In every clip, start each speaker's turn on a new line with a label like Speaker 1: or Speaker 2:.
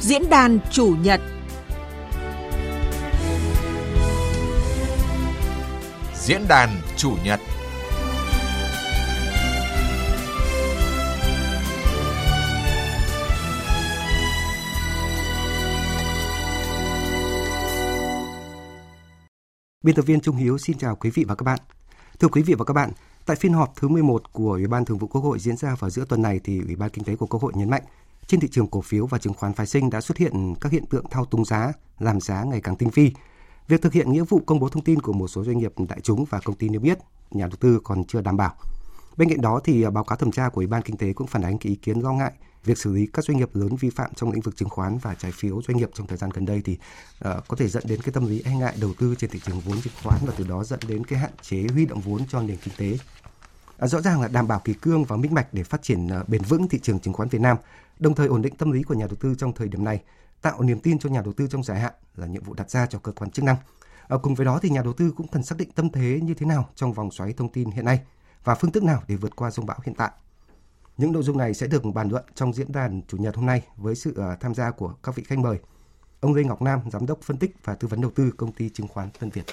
Speaker 1: Diễn đàn chủ nhật
Speaker 2: Diễn đàn chủ nhật
Speaker 3: Biên tập viên Trung Hiếu xin chào quý vị và các bạn. Thưa quý vị và các bạn, tại phiên họp thứ 11 của Ủy ban Thường vụ Quốc hội diễn ra vào giữa tuần này thì Ủy ban Kinh tế của Quốc hội nhấn mạnh trên thị trường cổ phiếu và chứng khoán phái sinh đã xuất hiện các hiện tượng thao túng giá, làm giá ngày càng tinh vi. Việc thực hiện nghĩa vụ công bố thông tin của một số doanh nghiệp đại chúng và công ty niêm yết, nhà đầu tư còn chưa đảm bảo. Bên cạnh đó thì à, báo cáo thẩm tra của Ủy ban Kinh tế cũng phản ánh cái ý kiến lo ngại việc xử lý các doanh nghiệp lớn vi phạm trong lĩnh vực chứng khoán và trái phiếu doanh nghiệp trong thời gian gần đây thì uh, có thể dẫn đến cái tâm lý e ngại đầu tư trên thị trường vốn chứng khoán và từ đó dẫn đến cái hạn chế huy động vốn cho nền kinh tế. Uh, rõ ràng là đảm bảo kỳ cương và minh bạch để phát triển uh, bền vững thị trường chứng khoán Việt Nam, đồng thời ổn định tâm lý của nhà đầu tư trong thời điểm này, tạo niềm tin cho nhà đầu tư trong dài hạn là nhiệm vụ đặt ra cho cơ quan chức năng. Uh, cùng với đó thì nhà đầu tư cũng cần xác định tâm thế như thế nào trong vòng xoáy thông tin hiện nay và phương thức nào để vượt qua dông bão hiện tại. Những nội dung này sẽ được bàn luận trong diễn đàn chủ nhật hôm nay với sự uh, tham gia của các vị khách mời. Ông Lê Ngọc Nam, giám đốc phân tích và tư vấn đầu tư công ty chứng khoán Tân Việt.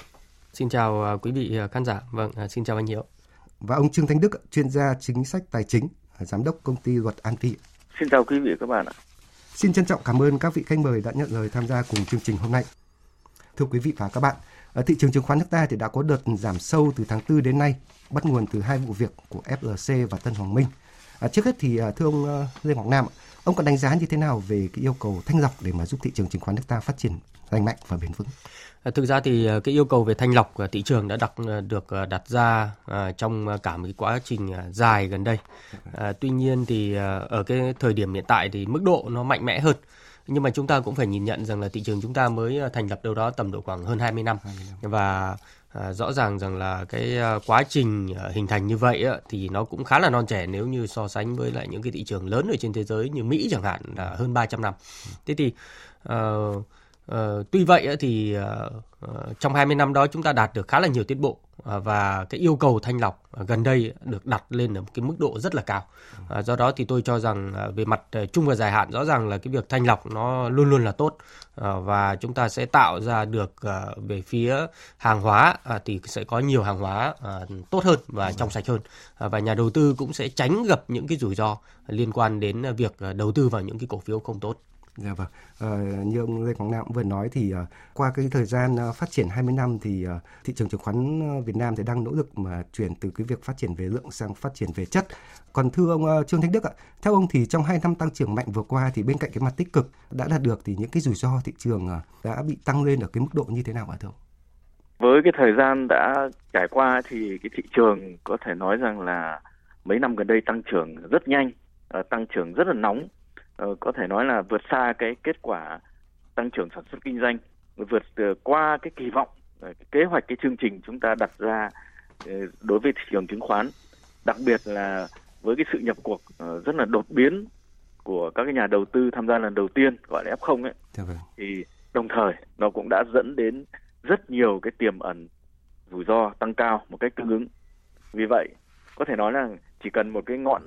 Speaker 4: Xin chào uh, quý vị khán giả. Vâng, xin chào anh Hiệu.
Speaker 3: Và ông Trương Thanh Đức, chuyên gia chính sách tài chính, giám đốc công ty luật An Thị.
Speaker 5: Xin chào quý vị và các bạn ạ.
Speaker 3: Xin trân trọng cảm ơn các vị khách mời đã nhận lời tham gia cùng chương trình hôm nay. Thưa quý vị và các bạn, ở thị trường chứng khoán nước ta thì đã có đợt giảm sâu từ tháng 4 đến nay, bắt nguồn từ hai vụ việc của FLC và Tân Hoàng Minh. À, trước hết thì à, thưa ông uh, Lê Ngọc Nam, ông có đánh giá như thế nào về cái yêu cầu thanh lọc để mà giúp thị trường chứng khoán nước ta phát triển lành mạnh và bền vững?
Speaker 4: À, thực ra thì cái yêu cầu về thanh lọc thị trường đã đặt được đặt ra trong cả một cái quá trình dài gần đây. À, tuy nhiên thì ở cái thời điểm hiện tại thì mức độ nó mạnh mẽ hơn nhưng mà chúng ta cũng phải nhìn nhận rằng là thị trường chúng ta mới thành lập đâu đó tầm độ khoảng hơn 20 năm, 20 năm. và À, rõ ràng rằng là cái ờ, quá trình ờ, hình thành như vậy á, thì nó cũng khá là non trẻ nếu như so sánh với lại những cái thị trường lớn ở trên thế giới như Mỹ chẳng hạn là hơn 300 năm. Thế thì uh, uh, tuy vậy thì uh, trong 20 năm đó chúng ta đạt được khá là nhiều tiến bộ và cái yêu cầu thanh lọc gần đây được đặt lên ở một cái mức độ rất là cao. Do đó thì tôi cho rằng về mặt trung và dài hạn rõ ràng là cái việc thanh lọc nó luôn luôn là tốt và chúng ta sẽ tạo ra được về phía hàng hóa thì sẽ có nhiều hàng hóa tốt hơn và trong sạch hơn và nhà đầu tư cũng sẽ tránh gặp những cái rủi ro liên quan đến việc đầu tư vào những cái cổ phiếu không tốt.
Speaker 3: Dạ vâng. À, như ông Lê Quang Nam cũng vừa nói thì à, qua cái thời gian à, phát triển 20 năm thì à, thị trường chứng khoán Việt Nam thì đang nỗ lực mà chuyển từ cái việc phát triển về lượng sang phát triển về chất. Còn thưa ông à, Trương Thanh Đức ạ, theo ông thì trong 2 năm tăng trưởng mạnh vừa qua thì bên cạnh cái mặt tích cực đã đạt được thì những cái rủi ro thị trường à, đã bị tăng lên ở cái mức độ như thế nào ạ thưa ông?
Speaker 5: Với cái thời gian đã trải qua thì cái thị trường có thể nói rằng là mấy năm gần đây tăng trưởng rất nhanh, tăng trưởng rất là nóng uh, có thể nói là vượt xa cái kết quả tăng trưởng sản xuất kinh doanh vượt uh, qua cái kỳ vọng uh, kế hoạch cái chương trình chúng ta đặt ra đối với thị trường chứng khoán đặc biệt là với cái sự nhập cuộc rất là đột biến của các cái nhà đầu tư tham gia lần đầu tiên gọi là F0 ấy dạ vâng. thì đồng thời nó cũng đã dẫn đến rất nhiều cái tiềm ẩn rủi ro tăng cao một cách tương ứng vì vậy có thể nói là chỉ cần một cái ngọn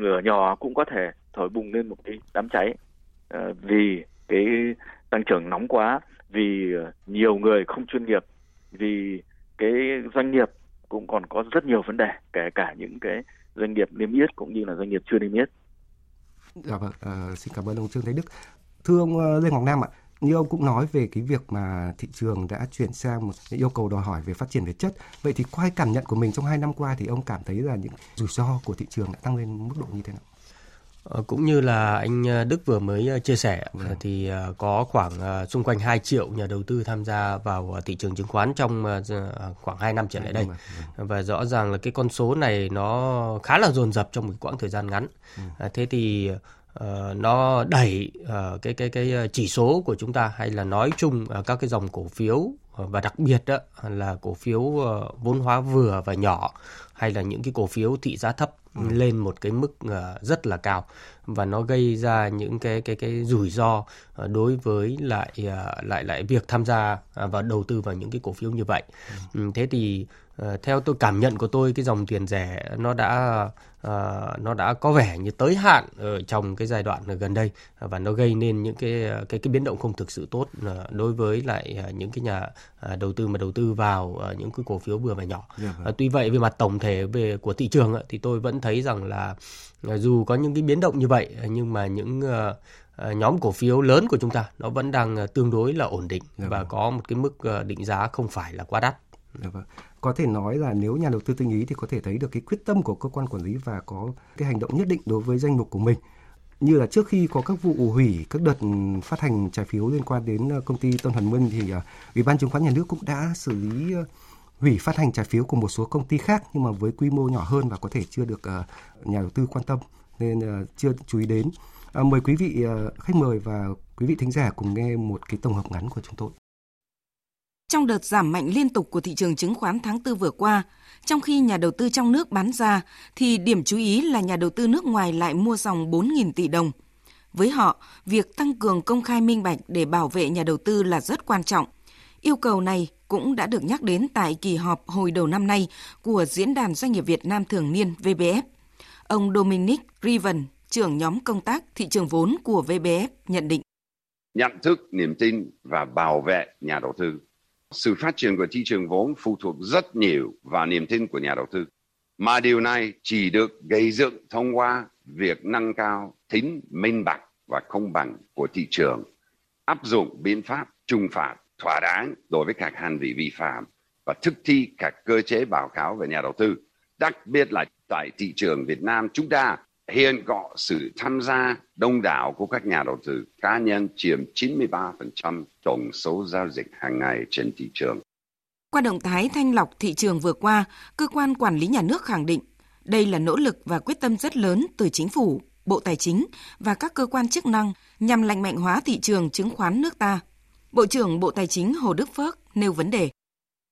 Speaker 5: lửa nhỏ cũng có thể thổi bùng lên một cái đám cháy ờ, vì cái tăng trưởng nóng quá vì nhiều người không chuyên nghiệp vì cái doanh nghiệp cũng còn có rất nhiều vấn đề kể cả những cái doanh nghiệp niêm yết cũng như là doanh nghiệp chưa niêm yết.
Speaker 3: Dạ vâng, à, xin cảm ơn ông Trương Thế Đức. Thưa ông ờ, Lê Ngọc Nam ạ, như ông cũng nói về cái việc mà thị trường đã chuyển sang một yêu cầu đòi hỏi về phát triển về chất. Vậy thì qua cảm nhận của mình trong hai năm qua thì ông cảm thấy là những rủi ro của thị trường đã tăng lên mức độ như thế nào?
Speaker 4: Ờ, cũng như là anh ờ, Đức vừa mới ờ, chia sẻ ừ. thì có khoảng xung quanh 2 triệu nhà đầu tư tham gia vào thị trường chứng khoán trong khoảng 2 năm trở lại đây. Ừ. Và rõ ràng là cái con số này nó khá là dồn dập trong một quãng thời gian ngắn. Ừ. Thế thì Uh, nó đẩy uh, cái cái cái chỉ số của chúng ta hay là nói chung uh, các cái dòng cổ phiếu và đặc biệt đó là cổ phiếu vốn hóa vừa và nhỏ hay là những cái cổ phiếu thị giá thấp ừ. lên một cái mức rất là cao và nó gây ra những cái cái cái rủi ro đối với lại lại lại việc tham gia và đầu tư vào những cái cổ phiếu như vậy. Ừ. ừ thế thì Ờ, theo tôi cảm nhận của tôi cái dòng tiền rẻ nó đã uh, nó đã có vẻ như tới hạn ở trong cái giai đoạn gần đây và nó gây nên những cái cái cái biến động không thực sự tốt uh, đối với lại uh, những cái nhà đầu tư mà đầu tư vào những cái cổ phiếu vừa và nhỏ. Yeah, uh, tuy vậy về mặt tổng thể về của thị trường uh, thì tôi vẫn thấy rằng là dù có những cái biến động như vậy nhưng mà những nhóm cổ phiếu lớn của chúng ta nó vẫn đang tương đối là ổn định yeah, và có một cái mức định giá không phải là quá đắt.
Speaker 3: Dạ vâng. Có thể nói là nếu nhà đầu tư tinh ý thì có thể thấy được cái quyết tâm của cơ quan quản lý và có cái hành động nhất định đối với danh mục của mình. Như là trước khi có các vụ hủy các đợt ừ, phát hành trái phiếu liên quan đến ờ, công ty Tân Hoàng Minh thì ờ, Ủy ban chứng khoán nhà nước cũng đã xử lý ờ, hủy phát hành trái phiếu của một số công ty khác nhưng mà với quy mô nhỏ hơn và có thể chưa được nhà đầu tư quan tâm nên chưa chú ý đến. Mời quý vị khách mời và quý vị thính giả cùng nghe một cái tổng hợp ngắn của chúng tôi.
Speaker 1: Trong đợt giảm mạnh liên tục của thị trường chứng khoán tháng 4 vừa qua, trong khi nhà đầu tư trong nước bán ra, thì điểm chú ý là nhà đầu tư nước ngoài lại mua dòng 4.000 tỷ đồng. Với họ, việc tăng cường công khai minh bạch để bảo vệ nhà đầu tư là rất quan trọng. Yêu cầu này cũng đã được nhắc đến tại kỳ họp hồi đầu năm nay của Diễn đàn Doanh nghiệp Việt Nam thường niên VBF. Ông Dominic Riven, trưởng nhóm công tác thị trường vốn của VBF nhận định.
Speaker 6: Nhận thức, niềm tin và bảo vệ nhà đầu tư sự phát triển của thị trường vốn phụ thuộc rất nhiều vào niềm tin của nhà đầu tư. Mà điều này chỉ được gây dựng thông qua việc nâng cao tính minh bạch và công bằng của thị trường, áp dụng biện pháp trừng phạt thỏa đáng đối với các hành vi vi phạm và thực thi các cơ chế báo cáo về nhà đầu tư. Đặc biệt là tại thị trường Việt Nam chúng ta hiện có sự tham gia đông đảo của các nhà đầu tư cá nhân chiếm 93% tổng số giao dịch hàng ngày trên thị trường.
Speaker 1: Qua động thái thanh lọc thị trường vừa qua, cơ quan quản lý nhà nước khẳng định đây là nỗ lực và quyết tâm rất lớn từ chính phủ, Bộ Tài chính và các cơ quan chức năng nhằm lành mạnh hóa thị trường chứng khoán nước ta. Bộ trưởng Bộ Tài chính Hồ Đức Phước nêu vấn đề.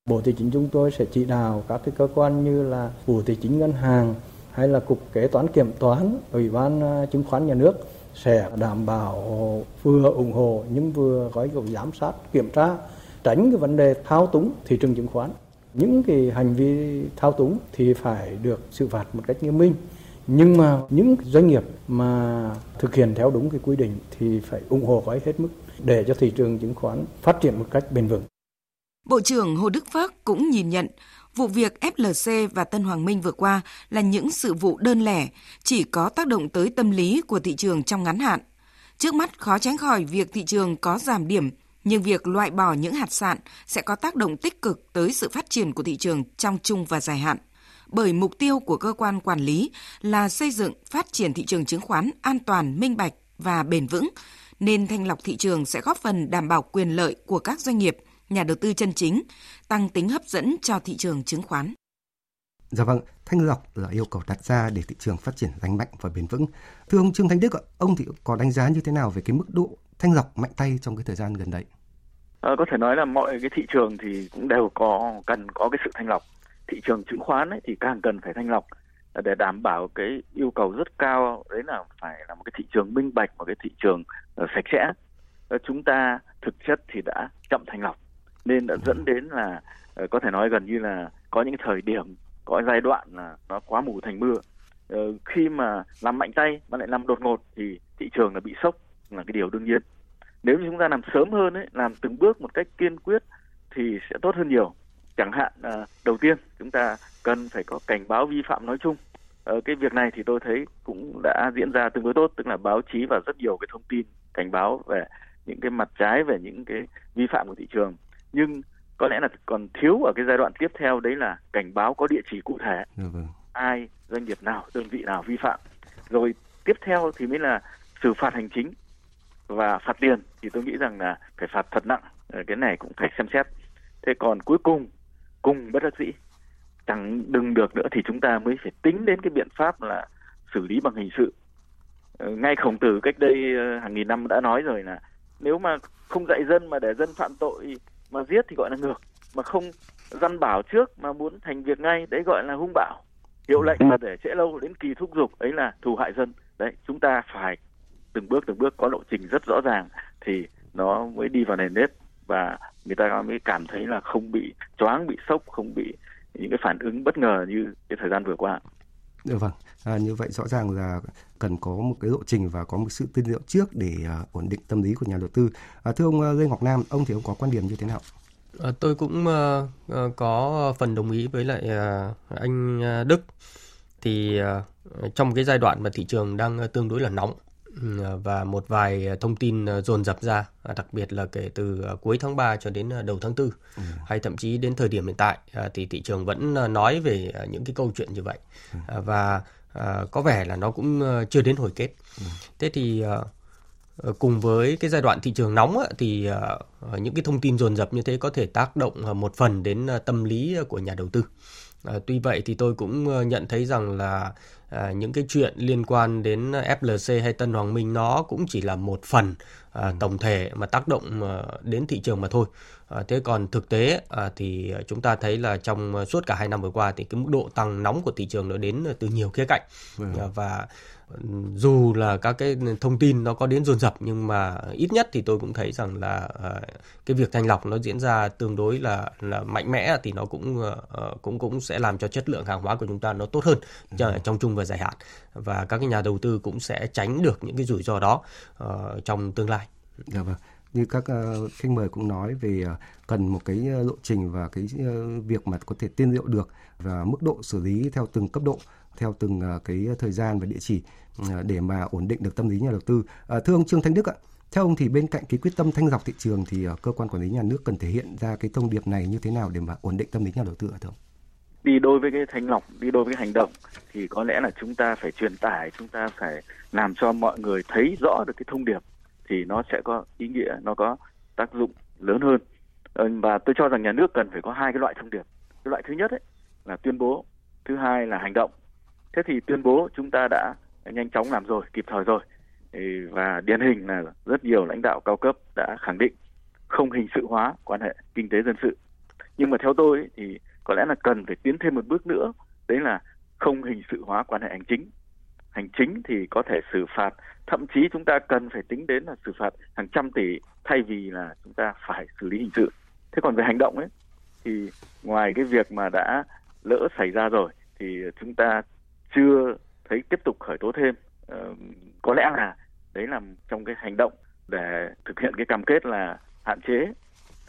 Speaker 7: Bộ Tài chính chúng tôi sẽ chỉ đạo các cái cơ quan như là Bộ Tài chính Ngân hàng, hay là cục kế toán kiểm toán, ủy ban ờ, chứng khoán nhà nước sẽ đảm bảo vừa ủng hộ nhưng vừa có cái giám sát, kiểm tra, tránh cái vấn đề thao túng thị trường chứng khoán những cái hành vi thao túng thì phải được xử phạt một cách nghiêm minh nhưng mà những doanh nghiệp mà thực hiện theo đúng cái quy định thì phải ủng hộ gói hết mức để cho thị trường chứng khoán phát triển một cách bền vững.
Speaker 1: Bộ trưởng Hồ Đức Phước cũng nhìn nhận Vụ việc FLC và Tân Hoàng Minh vừa qua là những sự vụ đơn lẻ, chỉ có tác động tới tâm lý của thị trường trong ngắn hạn. Trước mắt khó tránh khỏi việc thị trường có giảm điểm, nhưng việc loại bỏ những hạt sạn sẽ có tác động tích cực tới sự phát triển của thị trường trong chung và dài hạn. Bởi mục tiêu của cơ quan quản lý là xây dựng phát triển thị trường chứng khoán an toàn, minh bạch và bền vững, nên thanh lọc thị trường sẽ góp phần đảm bảo quyền lợi của các doanh nghiệp – nhà đầu tư chân chính, tăng tính hấp dẫn cho thị trường chứng khoán.
Speaker 3: Dạ vâng, thanh lọc là yêu cầu đặt ra để thị trường phát triển lành mạnh và bền vững. Thưa ông Trương Thanh Đức, ông thì có đánh giá như thế nào về cái mức độ thanh lọc mạnh tay trong cái thời gian gần đây?
Speaker 5: À, có thể nói là mọi cái thị trường thì cũng đều có cần có cái sự thanh lọc. Thị trường chứng khoán ấy thì càng cần phải thanh lọc để đảm bảo cái yêu cầu rất cao đấy là phải là một cái thị trường minh bạch một cái thị trường uh, sạch sẽ. Uh, chúng ta thực chất thì đã chậm thanh lọc nên đã dẫn đến là ờ, có thể nói gần như là có những thời điểm có giai đoạn là nó quá mù thành mưa. Ờ, khi mà làm mạnh tay mà lại làm đột ngột thì thị trường là bị sốc là cái điều đương nhiên. Nếu như chúng ta làm sớm hơn ấy làm từng bước một cách kiên quyết thì sẽ tốt hơn nhiều. Chẳng hạn à, đầu tiên chúng ta cần phải có cảnh báo vi phạm nói chung. Ở cái việc này thì tôi thấy cũng đã diễn ra tương đối tốt tức là báo chí và rất nhiều cái thông tin cảnh báo về những cái mặt trái về những cái vi phạm của thị trường nhưng có lẽ là còn thiếu ở cái giai đoạn tiếp theo đấy là cảnh báo có địa chỉ cụ thể. Ừ, vâng. ai doanh nghiệp nào đơn vị nào vi phạm. Rồi tiếp theo thì mới là xử phạt hành chính và phạt tiền. Thì tôi nghĩ rằng là phải phạt thật nặng. Ờ, cái này cũng phải xem xét. Thế còn cuối cùng cùng bất đắc dĩ chẳng đừng được nữa thì chúng ta mới phải tính đến cái biện pháp là xử lý bằng hình sự. Ờ, ngay khổng tử cách đây ờ, hàng nghìn năm đã nói rồi là nếu mà không dạy dân mà để dân phạm tội mà giết thì gọi là ngược mà không dân bảo trước mà muốn thành việc ngay đấy gọi là hung bạo. Hiệu lệnh mà để trễ lâu đến kỳ thúc giục ấy là thù hại dân. Đấy chúng ta phải từng bước từng bước có lộ trình rất rõ ràng thì nó mới đi vào nền nếp và người ta mới cảm thấy là không bị choáng bị sốc không bị những cái phản ứng bất ngờ như cái thời gian vừa qua
Speaker 3: được vâng, à, như vậy rõ ràng là cần có một cái lộ trình và có một sự tư liệu trước để uh, ổn định tâm lý của nhà đầu tư. À, thưa ông à, Lê Ngọc Nam, ông thì ông có quan điểm như thế nào?
Speaker 4: À, tôi cũng uh, có phần đồng ý với lại uh, anh Đức. Thì uh, trong cái giai đoạn mà thị trường đang tương đối là nóng và một vài thông tin ờ, dồn dập ra, à, đặc biệt là kể từ ờ, cuối tháng 3 cho đến ờ, đầu tháng 4, ừ. hay thậm chí đến thời điểm hiện tại thì thị trường vẫn nói về những cái câu chuyện như vậy. Ừ. Và có vẻ là nó cũng chưa đến hồi kết. Ừ. Thế thì cùng với cái giai đoạn thị trường nóng thì những cái thông tin dồn dập như thế có thể tác động một phần đến tâm lý của nhà đầu tư. À, tuy vậy thì tôi cũng ờ, nhận thấy rằng là à, những cái chuyện liên quan đến FLC hay Tân Hoàng Minh nó cũng chỉ là một phần à, tổng thể mà tác động à, đến thị trường mà thôi. À, thế còn thực tế à, thì chúng ta thấy là trong suốt cả hai năm vừa qua thì cái mức độ tăng nóng của thị trường nó đến từ nhiều khía cạnh à, và dù là các cái thông tin nó có đến dồn dập nhưng mà ít nhất thì tôi cũng thấy rằng là cái việc thanh lọc nó diễn ra tương đối là là mạnh mẽ thì nó cũng cũng cũng sẽ làm cho chất lượng hàng hóa của chúng ta nó tốt hơn ừ. trong chung và dài hạn và các cái nhà đầu tư cũng sẽ tránh được những cái rủi ro đó uh, trong tương lai.
Speaker 3: Dạ vâng như các uh, khách mời cũng nói về uh, cần một cái ờ, lộ trình và cái uh, việc mà có thể tiên liệu được và mức độ xử lý theo từng cấp độ theo từng uh, cái thời gian và địa chỉ uh, để mà ổn định được tâm lý nhà đầu tư. Uh, thưa ông Trương Thanh Đức ạ, theo ông thì bên cạnh cái quyết tâm thanh lọc thị trường thì uh, cơ quan quản lý nhà nước cần thể hiện ra cái thông điệp này như thế nào để mà ổn định tâm lý nhà đầu tư ạ thưa ông?
Speaker 5: đi đôi với cái thanh lọc đi đôi với cái hành động thì có lẽ là chúng ta phải truyền tải chúng ta phải làm cho mọi người thấy rõ được cái thông điệp thì nó sẽ có ý nghĩa, nó có tác dụng lớn hơn. Ờ, và tôi cho rằng nhà nước cần phải có hai cái loại thông điệp. Cái loại thứ nhất ấy là tuyên bố, thứ hai là hành động. Thế thì tuyên bố chúng ta đã nhanh chóng làm rồi, kịp thời rồi. Và điển hình là rất nhiều lãnh đạo cao cấp đã khẳng định không hình sự hóa quan hệ kinh tế dân sự. Nhưng mà theo tôi thì có lẽ là cần phải tiến thêm một bước nữa, đấy là không hình sự hóa quan hệ hành chính hành chính thì có thể xử phạt. Thậm chí chúng ta cần phải tính đến là xử phạt hàng trăm tỷ thay vì là chúng ta phải xử lý hình sự. Thế còn về hành động ấy thì ngoài cái việc mà đã lỡ xảy ra rồi thì chúng ta chưa thấy tiếp tục khởi tố thêm. Uh, có lẽ là đấy là trong cái hành động để thực hiện cái cam kết là hạn chế.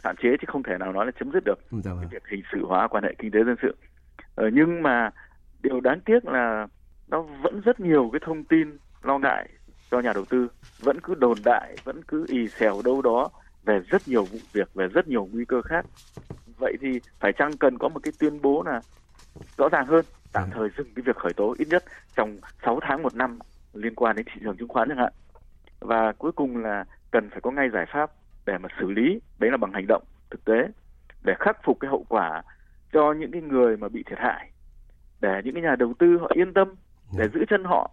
Speaker 5: Hạn chế chứ không thể nào nói là chấm dứt được dạ vâng. cái việc hình sự hóa quan hệ kinh tế dân sự. Ờ, nhưng mà điều đáng tiếc là nó vẫn rất nhiều cái thông tin lo ngại cho nhà đầu tư. Vẫn cứ đồn đại vẫn cứ ì xèo đâu đó về rất nhiều vụ việc về rất nhiều nguy cơ khác. Vậy thì phải chăng cần có một cái tuyên bố là rõ ràng hơn tạm dạ. thời dừng cái việc khởi tố ít nhất trong 6 tháng một năm liên quan đến thị trường chứng khoán chẳng hạn? Và cuối cùng là cần phải có ngay giải pháp để mà xử lý đấy là bằng hành động thực tế để khắc phục cái hậu quả cho những cái người mà bị thiệt hại để những cái nhà đầu tư họ yên tâm để dạ. giữ chân họ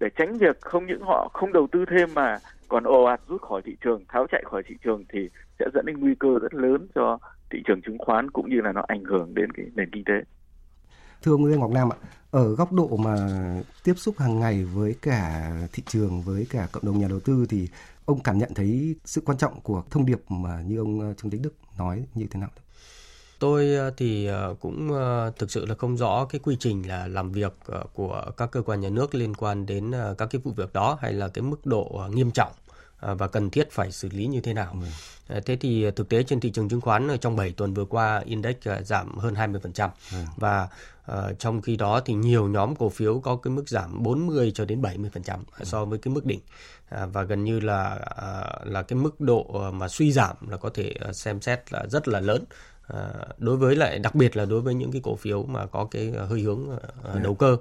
Speaker 5: để tránh việc không những họ không đầu tư thêm mà còn ồ ạt rút khỏi thị trường tháo chạy khỏi thị trường thì sẽ dẫn đến nguy cơ rất lớn cho thị trường chứng khoán cũng như là nó ảnh hưởng đến cái nền kinh tế
Speaker 3: thưa ông Lê Ngọc Nam ạ ở góc độ mà tiếp xúc hàng ngày với cả thị trường với cả cộng đồng nhà đầu tư thì ông cảm nhận thấy sự quan trọng của thông điệp mà như ông ờ, Trương Tấn Đức nói như thế nào?
Speaker 4: Tôi ờ, thì ờ, cũng thực sự là không rõ cái quy trình là làm việc của các cơ quan nhà nước liên quan đến các cái vụ việc đó hay là cái mức độ nghiêm trọng và cần thiết phải xử lý như thế nào. Ừ. Thế thì thực tế trên thị trường chứng khoán trong 7 tuần vừa qua index giảm hơn 20% ừ. và uh, trong khi đó thì nhiều nhóm cổ phiếu có cái mức giảm 40 cho đến 70% ừ. so với cái mức đỉnh. Và gần như là là cái mức độ mà suy giảm là có thể xem xét là rất là lớn đối với lại đặc biệt là đối với những cái cổ phiếu mà có cái hơi hướng dạ. đầu cơ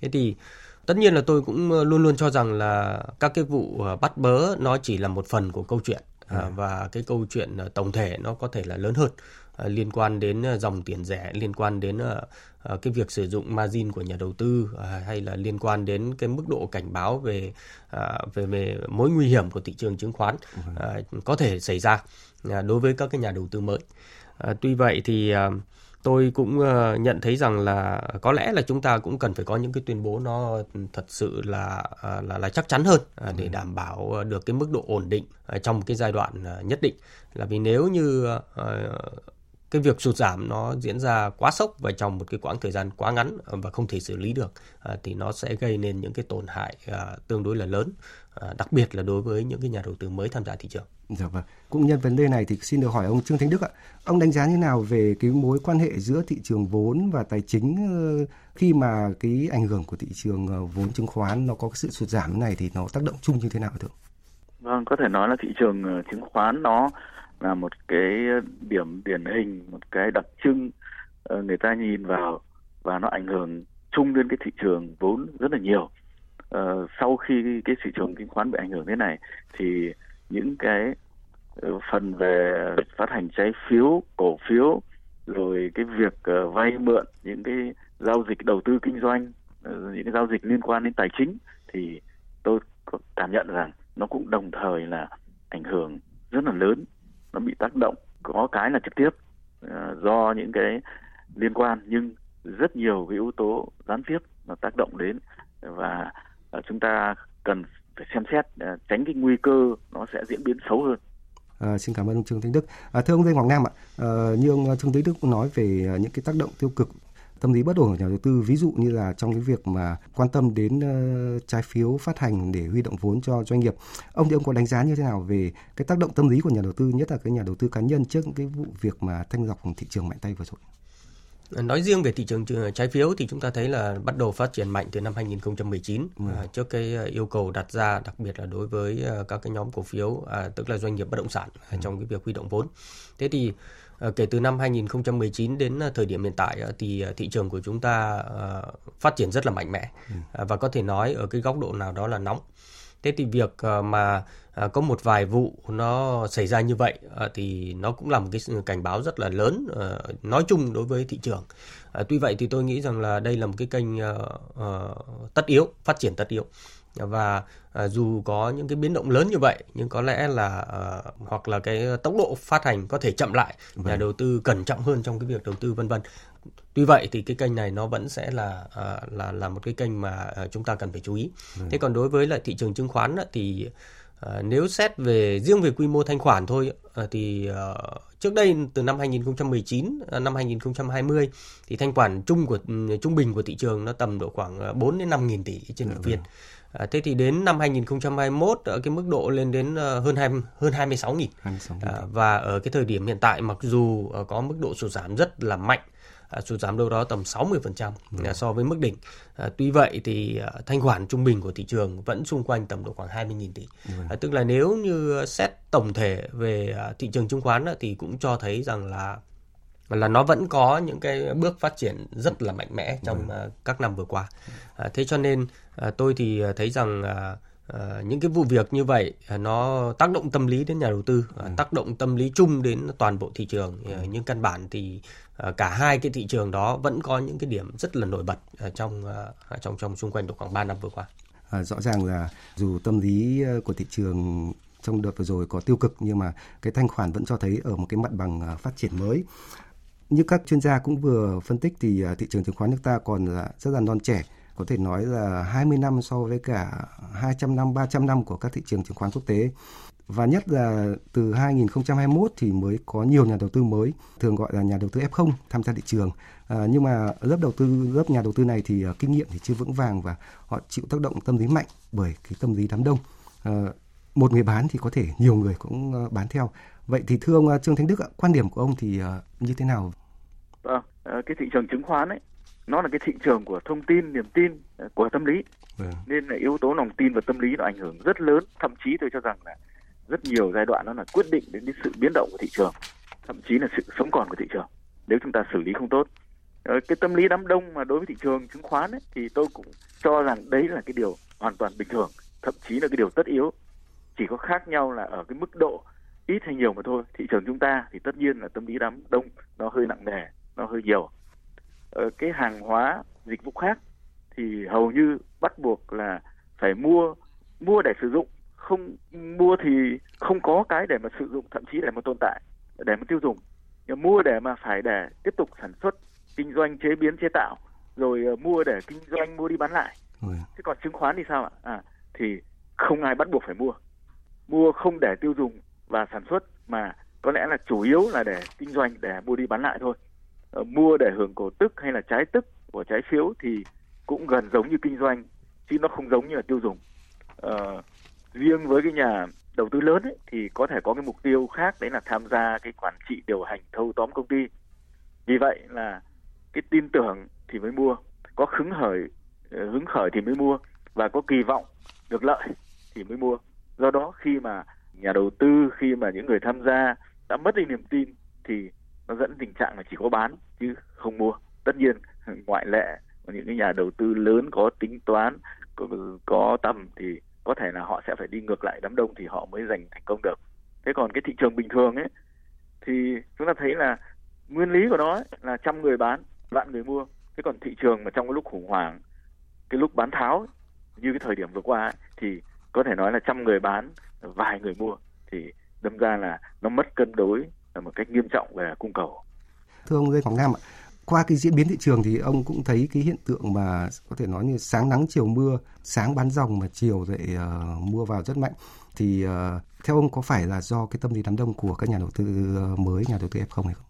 Speaker 4: thế thì tất nhiên là tôi cũng luôn luôn cho rằng là các cái vụ bắt bớ nó chỉ là một phần của câu chuyện à, và cái câu chuyện tổng thể nó có thể là lớn hơn liên quan đến dòng tiền rẻ, liên quan đến cái việc sử dụng margin của nhà đầu tư hay là liên quan đến cái mức độ cảnh báo về về về mối nguy hiểm của thị trường chứng khoán có thể xảy ra đối với các cái nhà đầu tư mới. Tuy vậy thì tôi cũng uh, nhận thấy rằng là có lẽ là chúng ta cũng cần phải có những cái tuyên bố nó thật sự là là là chắc chắn hơn để đảm bảo được cái mức độ ổn định uh, trong cái giai đoạn nhất định. Là vì nếu như cái việc sụt giảm nó diễn ra quá sốc và trong một cái quãng thời gian quá ngắn và không thể xử lý được thì nó sẽ gây nên những cái tổn hại tương đối là lớn đặc biệt là đối với những cái nhà đầu tư mới tham gia thị trường.
Speaker 3: Dạ vâng. Cũng nhân vấn đề này thì xin được hỏi ông Trương Thanh Đức ạ. Ông đánh giá như nào về cái mối quan hệ giữa thị trường vốn và tài chính khi mà cái ảnh hưởng của thị trường vốn chứng khoán nó có cái sự sụt giảm này thì nó tác động chung như thế nào thưa?
Speaker 5: Vâng, có thể nói là thị trường chứng khoán nó là một cái điểm điển hình, một cái đặc trưng người ta nhìn vào và nó ảnh hưởng chung đến cái thị trường vốn rất là nhiều. Uh, sau khi cái thị trường chứng khoán bị ảnh hưởng thế này thì những cái uh, phần về phát hành trái phiếu cổ phiếu rồi cái việc uh, vay mượn những cái giao dịch đầu tư kinh doanh uh, những cái giao dịch liên quan đến tài chính thì tôi có cảm nhận rằng nó cũng đồng thời là ảnh hưởng rất là lớn nó bị tác động có cái là trực tiếp do những cái liên quan nhưng rất nhiều cái yếu tố gián tiếp nó tác động đến và Ờ, chúng ta cần phải xem xét ờ, tránh cái nguy cơ nó sẽ diễn biến xấu hơn.
Speaker 3: À, xin cảm ơn ông Trương Thanh Đức. À, thưa ông Lê Ngọc Nam ạ, à, như ông Trương Thanh Đức nói về những cái tác động tiêu cực tâm lý bất ổn của nhà đầu tư ví dụ như là trong cái việc mà quan tâm đến uh, trái phiếu phát hành để huy động vốn cho doanh nghiệp ông thì ông có đánh giá như thế nào về cái tác động tâm lý của nhà đầu tư nhất là cái nhà đầu tư cá nhân trước cái vụ việc mà thanh lọc thị trường mạnh tay vừa rồi
Speaker 4: Nói riêng về thị trường trái phiếu thì chúng ta thấy là bắt đầu phát triển mạnh từ năm 2019 ừ. à, trước cái à, yêu cầu đặt ra đặc biệt là đối với à, các cái nhóm cổ phiếu à, tức là doanh nghiệp bất động sản ừ. trong cái việc huy động vốn. Thế thì à, kể từ năm 2019 đến thời điểm hiện tại thì thị trường của chúng ta à, phát triển rất là mạnh mẽ ừ. à, và có thể nói ở cái góc độ nào đó là nóng. Thế thì việc à, mà à, có một vài vụ nó xảy ra như vậy à, thì nó cũng là một cái cảnh báo rất là lớn nói chung đối với thị trường. Tuy vậy thì tôi nghĩ rằng là đây là một cái kênh tất yếu, phát triển tất yếu và dù có những cái biến động lớn như vậy nhưng có lẽ là hoặc là cái tốc độ phát hành có thể chậm lại vâng. nhà đầu tư cẩn trọng hơn trong cái việc đầu tư vân vân tuy vậy thì cái kênh này nó vẫn sẽ là à, là là một cái kênh mà à, chúng ta cần phải chú ý vâng. thế còn đối với lại thị trường chứng khoán á, thì À, nếu xét về riêng về quy mô thanh khoản thôi à, thì à, trước đây từ năm 2019 à, năm 2020 thì thanh khoản chung của trung bình của thị trường nó tầm độ khoảng 4 đến 5 nghìn tỷ trên một phiên. À, thế thì đến năm 2021 ở cái mức độ lên đến hơn 20, hơn 26 nghìn. 26 à, và ở cái thời điểm hiện tại mặc dù có mức độ sụt giảm rất là mạnh À, sụt giảm đâu đó tầm 60% ừ. so với mức đỉnh. À, tuy vậy thì à, thanh khoản trung bình của thị trường vẫn xung quanh tầm độ khoảng 20.000 tỷ. Ừ. À, tức là nếu như xét tổng thể về à, thị trường chứng khoán thì cũng cho thấy rằng là là nó vẫn có những cái bước phát triển rất là mạnh mẽ trong ừ. các năm vừa qua. À, thế cho nên à, tôi thì thấy rằng à, À, những cái vụ việc như vậy à, nó tác động tâm lý đến nhà đầu tư, à, ừ. tác động tâm lý chung đến toàn bộ thị trường. Ừ. Nhưng căn bản thì à, cả hai cái thị trường đó vẫn có những cái điểm rất là nổi bật à, trong à, trong trong xung quanh độ khoảng 3 năm vừa qua.
Speaker 3: À, rõ ràng là dù tâm lý của thị trường trong đợt vừa rồi có tiêu cực nhưng mà cái thanh khoản vẫn cho thấy ở một cái mặt bằng phát triển mới. Như các chuyên gia cũng vừa phân tích thì thị trường chứng khoán nước ta còn là rất là non trẻ có thể nói là 20 năm so với cả 200 năm, 300 năm của các thị trường chứng khoán quốc tế. Và nhất là từ 2021 thì mới có nhiều nhà đầu tư mới, thường gọi là nhà đầu tư F0 tham gia thị trường. À, nhưng mà lớp đầu tư, lớp nhà đầu tư này thì uh, kinh nghiệm thì chưa vững vàng và họ chịu tác động tâm lý mạnh bởi cái tâm lý đám đông. À, một người bán thì có thể nhiều người cũng uh, bán theo. Vậy thì thưa ông uh, Trương Thanh Đức, quan điểm của ông thì uh, như thế nào?
Speaker 5: Vâng, cái thị trường chứng khoán ấy nó là cái thị trường của thông tin niềm tin ờ, của tâm lý. Ừ. nên là yếu tố lòng tin và tâm lý nó ảnh hưởng rất lớn. Thậm chí tôi cho rằng là rất nhiều giai đoạn nó là quyết định đến cái sự biến động của thị trường thậm chí là sự sống còn của thị trường nếu chúng ta xử lý không tốt. Ờ, cái tâm lý đám đông mà đối với thị trường chứng khoán ấy, thì tôi cũng cho rằng đấy là cái điều hoàn toàn bình thường thậm chí là cái điều tất yếu. Chỉ có khác nhau là ở cái mức độ ít hay nhiều mà thôi. Thị trường chúng ta thì tất nhiên là tâm lý đám đông nó hơi nặng nề nó hơi nhiều cái hàng hóa dịch vụ khác thì hầu như bắt buộc là phải mua mua để sử dụng không mua thì không có cái để mà sử dụng thậm chí để mà tồn tại để mà tiêu dùng. Nhưng mua để mà phải để tiếp tục sản xuất kinh doanh chế biến chế tạo rồi uh, mua để kinh doanh mua đi bán lại. Thế còn chứng khoán thì sao ạ? À thì không ai bắt buộc phải mua. Mua không để tiêu dùng và sản xuất mà có lẽ là chủ yếu là để kinh doanh để mua đi bán lại thôi Ờ, mua để hưởng cổ tức hay là trái tức của trái phiếu thì cũng gần giống như kinh doanh chứ nó không giống như là tiêu dùng. À, riêng với cái nhà đầu tư lớn ấy, thì có thể có cái mục tiêu khác đấy là tham gia cái quản trị điều hành thâu tóm công ty. Vì vậy là cái tin tưởng thì mới mua có hứng khởi ờ, hứng khởi thì mới mua và có kỳ vọng được lợi thì mới mua. Do đó khi mà nhà đầu tư khi mà những người tham gia đã mất đi niềm tin thì nó dẫn tình trạng là chỉ có bán chứ không mua. Tất nhiên ngoại lệ những cái nhà đầu tư lớn có tính toán có, có tầm thì có thể là họ sẽ phải đi ngược lại đám đông thì họ mới giành thành công được. Thế còn cái thị trường bình thường ấy thì chúng ta thấy là nguyên lý của nó ấy, là trăm người bán vạn người mua. Thế còn thị trường mà trong cái lúc khủng hoảng cái lúc bán tháo ấy, như cái thời điểm vừa qua ấy, thì có thể nói là trăm người bán vài người mua thì đâm ra là nó mất cân đối một cách nghiêm trọng về cung cầu
Speaker 3: thưa ông Lê Hoàng Nam ạ qua cái diễn biến thị trường thì ông cũng thấy cái hiện tượng mà có thể nói như sáng nắng chiều mưa, sáng bán dòng mà chiều lại uh, mua vào rất mạnh. Thì uh, theo ông có phải là do cái tâm lý đám đông của các nhà đầu tư mới, nhà đầu tư F0 hay không?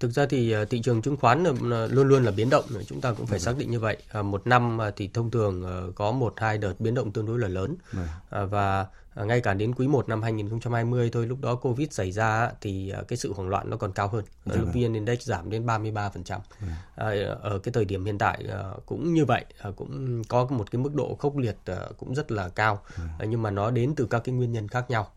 Speaker 4: Thực ra thì thị trường chứng khoán luôn luôn là biến động, chúng ta cũng phải xác định như vậy. Một năm thì thông thường có một hai đợt biến động tương đối là lớn và À, ngay cả đến quý 1 năm 2020 thôi lúc đó Covid xảy ra thì à, cái sự hoảng loạn nó còn cao hơn. Dạ vâng. VN Index giảm đến 33%. Ừ. À, ở cái thời điểm hiện tại à, cũng như vậy, à, cũng có một cái mức độ khốc liệt à, cũng rất là cao. Ừ. À, nhưng mà nó đến từ các cái nguyên nhân khác nhau.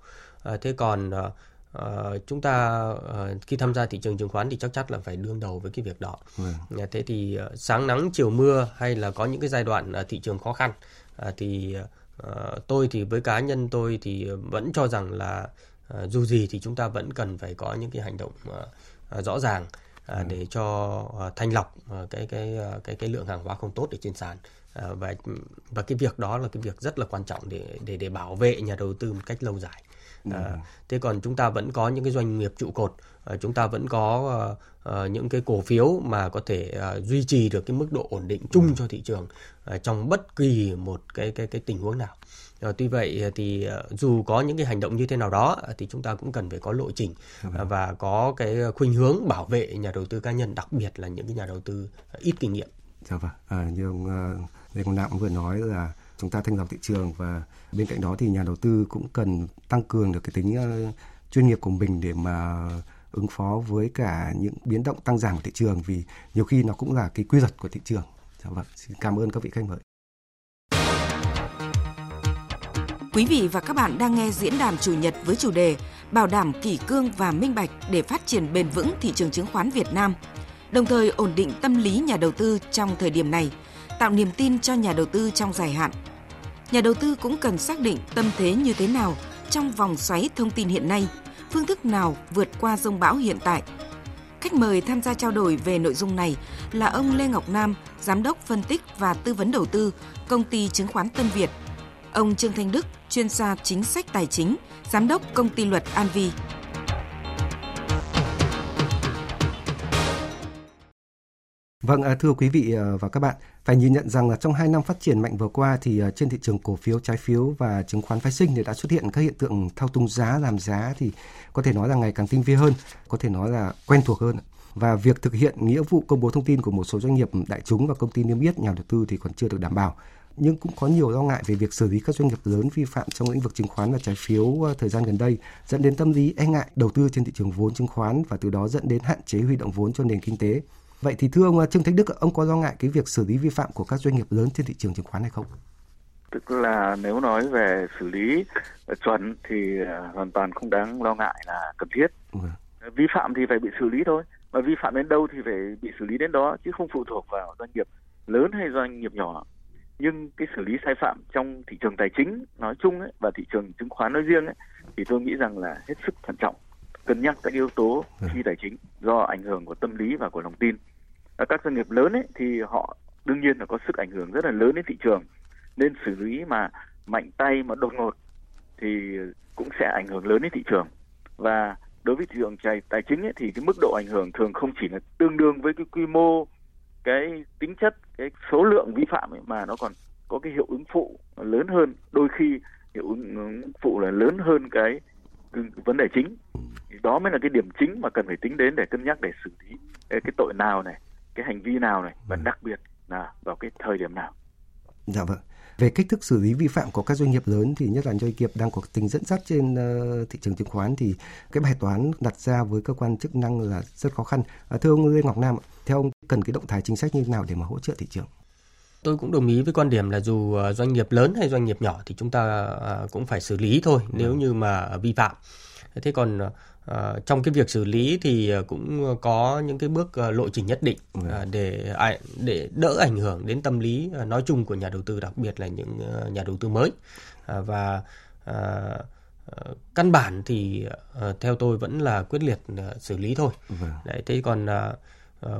Speaker 4: À, thế còn à, Uh, chúng ta uh, khi tham gia thị trường chứng khoán thì chắc chắn là phải đương đầu với cái việc đó. Ừ. Thế thì uh, sáng nắng chiều mưa hay là có những cái giai đoạn uh, thị trường khó khăn uh, thì uh, Ờ, tôi thì với cá nhân tôi thì vẫn cho rằng là uh, dù gì thì chúng ta vẫn cần phải có những cái hành động uh, rõ ràng ừ. để cho uh, thanh lọc uh, cái cái cái cái lượng hàng hóa không tốt ở trên sàn và và cái việc đó là cái việc rất là quan trọng để để để bảo vệ nhà đầu tư một cách lâu dài. À, thế còn chúng ta vẫn có những cái doanh nghiệp trụ cột, à, chúng ta vẫn có à, những cái cổ phiếu mà có thể à, duy trì được cái mức độ ổn định chung ừ. cho thị trường à, trong bất kỳ một cái cái cái tình huống nào. À, tuy vậy thì à, dù có những cái hành động như thế nào đó thì chúng ta cũng cần phải có lộ trình à, và có cái khuynh hướng bảo vệ nhà đầu tư cá nhân, đặc biệt là những cái nhà đầu tư ít kinh nghiệm.
Speaker 3: Dạ vâng, à, như ông Lê Quang cũng vừa nói là chúng ta thanh lọc thị trường và bên cạnh đó thì nhà đầu tư cũng cần tăng cường được cái tính ờ, chuyên nghiệp của mình để mà ứng phó với cả những biến động tăng giảm của thị trường vì nhiều khi nó cũng là cái quy luật của thị trường. Dạ vâng, xin cảm ơn các vị khách mời.
Speaker 1: Quý vị và các bạn đang nghe diễn đàn chủ nhật với chủ đề Bảo đảm kỷ cương và minh bạch để phát triển bền vững thị trường chứng khoán Việt Nam, đồng thời ổn định tâm lý nhà đầu tư trong thời điểm này, tạo niềm tin cho nhà đầu tư trong dài hạn nhà đầu tư cũng cần xác định tâm thế như thế nào trong vòng xoáy thông tin hiện nay, phương thức nào vượt qua rông bão hiện tại. Khách mời tham gia trao đổi về nội dung này là ông Lê Ngọc Nam, Giám đốc phân tích và tư vấn đầu tư, Công ty Chứng khoán Tân Việt. Ông Trương Thanh Đức, chuyên gia chính sách tài chính, Giám đốc Công ty Luật An
Speaker 3: Vâng, à, thưa quý vị à, và các bạn, phải nhìn nhận rằng là trong 2 năm phát triển mạnh vừa qua thì à, trên thị trường cổ phiếu, trái phiếu và chứng khoán phái sinh thì đã xuất hiện các hiện tượng thao túng giá, làm giá thì có thể nói là ngày càng tinh vi hơn, có thể nói là quen thuộc hơn. Và việc thực hiện nghĩa vụ công bố thông tin của một số doanh nghiệp đại chúng và công ty niêm yết nhà đầu tư thì còn chưa được đảm bảo nhưng cũng có nhiều lo ngại về việc xử lý các doanh nghiệp lớn vi phạm trong lĩnh vực chứng khoán và trái phiếu thời gian gần đây, dẫn đến tâm lý e ngại đầu tư trên thị trường vốn chứng khoán và từ đó dẫn đến hạn chế huy động vốn cho nền kinh tế. Vậy thì thưa ông à, Trương Thanh Đức, ông có lo ngại cái việc xử lý vi phạm của các doanh nghiệp lớn trên thị trường chứng khoán hay không?
Speaker 5: Tức là nếu nói về xử lý chuẩn thì à, hoàn toàn không đáng lo ngại là cần thiết. Ừ. Vi phạm thì phải bị xử lý thôi. Và vi phạm đến đâu thì phải bị xử lý đến đó chứ không phụ thuộc vào doanh nghiệp lớn hay doanh nghiệp nhỏ. Nhưng cái xử lý sai phạm trong thị trường tài chính nói chung ấy, và thị trường chứng khoán nói riêng ấy, thì tôi nghĩ rằng là hết sức thận trọng cân nhắc các yếu tố
Speaker 3: Vâng.
Speaker 5: phi tài chính do ảnh hưởng của tâm lý và của lòng tin Ờ, các doanh nghiệp lớn ấy thì họ đương nhiên là có sức ảnh hưởng rất là lớn đến thị trường. Nên xử lý mà mạnh tay mà đột ngột thì cũng sẽ ảnh hưởng lớn đến thị trường. Và đối với thị trường tài, tài chính ấy, thì cái mức độ ảnh hưởng thường không chỉ là tương đương với cái quy mô cái tính chất cái số lượng vi phạm ấy, mà nó còn có cái hiệu ứng phụ lớn hơn. Đôi khi hiệu ứng phụ là lớn hơn cái, vấn đề chính. Đó mới là cái điểm chính mà cần phải tính đến để cân nhắc để xử lý cái tội nào này cái hành vi nào này và đặc biệt là vào cái thời điểm nào
Speaker 3: Dạ vâng. Về cách thức xử lý vi phạm của các doanh nghiệp lớn thì nhất là doanh nghiệp đang có tính dẫn dắt trên ờ, thị trường chứng khoán thì cái bài toán đặt ra với cơ quan chức năng là rất khó khăn. À, thưa ông Lê Ngọc Nam, theo ông cần cái động thái chính sách như thế nào để mà hỗ trợ thị trường?
Speaker 4: Tôi cũng đồng ý với quan điểm là dù ờ, doanh nghiệp lớn hay doanh nghiệp nhỏ thì chúng ta ờ, cũng phải xử lý thôi nếu như mà vi phạm. Thế còn ờ, trong cái việc xử lý thì ờ, cũng có những cái bước ờ, lộ trình nhất định ờ, để để đỡ ảnh hưởng đến tâm lý nói chung của nhà đầu tư đặc biệt là những nhà đầu tư mới và căn bản thì theo tôi vẫn là quyết liệt xử lý thôi.
Speaker 3: Vâng.
Speaker 4: Đấy, thế còn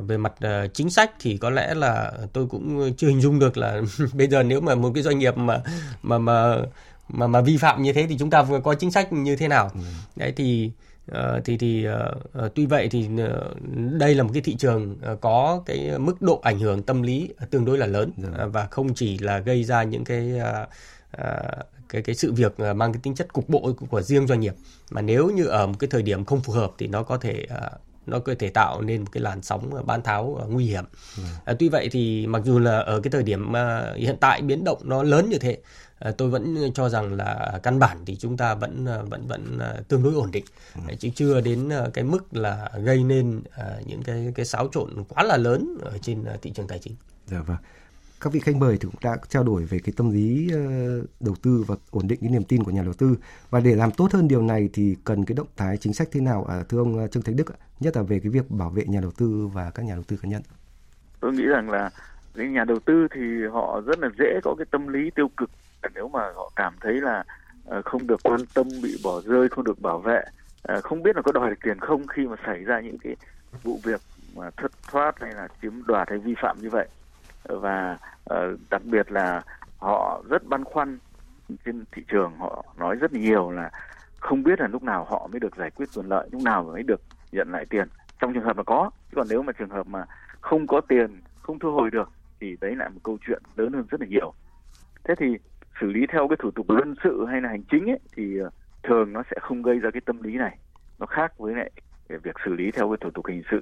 Speaker 4: về mặt chính sách thì có lẽ là tôi cũng chưa hình dung được là bây giờ nếu mà một cái doanh nghiệp mà mà mà mà mà vi phạm như thế thì chúng ta vừa có chính sách như thế nào. Đấy thì ờ, thì thì ờ, ờ, tuy vậy thì đây là một cái thị trường có cái mức độ ảnh hưởng tâm lý tương đối là lớn ờ, và không chỉ là gây ra những cái cái cái sự việc mang cái tính chất cục bộ của, riêng doanh nghiệp. Mà nếu như ở một cái thời điểm không phù hợp thì nó có thể nó có thể tạo nên một cái làn sóng ờ, bán tháo ờ, nguy hiểm. À, tuy vậy thì mặc dù là ở cái thời điểm hiện tại biến động nó lớn như thế, à, tôi vẫn cho rằng là căn bản thì chúng ta vẫn ờ, vẫn vẫn ờ, tương đối ổn định, Đấy, chứ chưa đến ờ, cái mức là gây nên ờ, những cái cái xáo trộn quá là lớn ở trên ờ, thị trường tài chính.
Speaker 3: Dạ vâng. Các vị khách mời thì cũng đã trao đổi về cái tâm lý ờ, đầu tư và ổn định cái niềm tin của nhà đầu tư. Và để làm tốt hơn điều này thì cần cái động thái chính sách thế nào à, thưa ông ờ, Trương Thành Đức nhất là về cái việc bảo vệ nhà đầu tư và các nhà đầu tư cá nhân.
Speaker 5: tôi nghĩ rằng là những nhà đầu tư thì họ rất là dễ có cái tâm lý tiêu cực nếu mà họ cảm thấy là ờ, không được quan tâm bị bỏ rơi không được bảo vệ không biết là có đòi được tiền không khi mà xảy ra những cái vụ việc mà thất thoát hay là chiếm đoạt hay vi phạm như vậy và ờ, đặc biệt là họ rất băn khoăn trên thị trường họ nói rất nhiều là không biết là lúc nào họ mới được giải quyết quyền lợi lúc nào mới được nhận lại tiền. Trong trường hợp là có chứ còn nếu mà trường hợp mà không có tiền không thu hồi được thì đấy lại một câu chuyện lớn hơn rất là nhiều. Thế thì xử lý theo cái thủ tục dân sự hay là hành chính ấy, thì ờ, thường nó sẽ không gây ra cái tâm lý này. Nó khác với lại việc xử lý theo cái thủ tục hình sự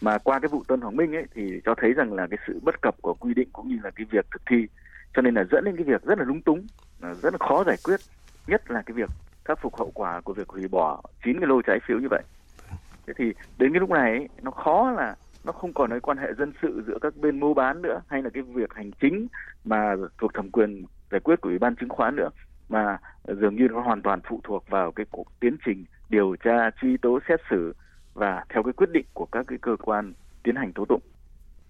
Speaker 5: mà qua cái vụ Tân Hoàng Minh ấy thì cho thấy rằng là cái sự bất cập của quy định cũng như là cái việc thực thi cho nên là dẫn đến cái việc rất là lúng túng rất là khó giải quyết nhất là cái việc khắc phục hậu quả của việc hủy bỏ chín cái lô trái phiếu như vậy. Thế thì đến cái lúc này ấy, nó khó là nó không còn cái quan hệ dân sự giữa các bên mua bán nữa hay là cái việc hành chính mà thuộc thẩm quyền giải quyết của ủy ban chứng khoán nữa mà dường như nó hoàn toàn phụ thuộc vào cái cuộc tiến trình điều tra truy tố xét xử và theo cái quyết định của các cái cơ quan tiến hành tố tụng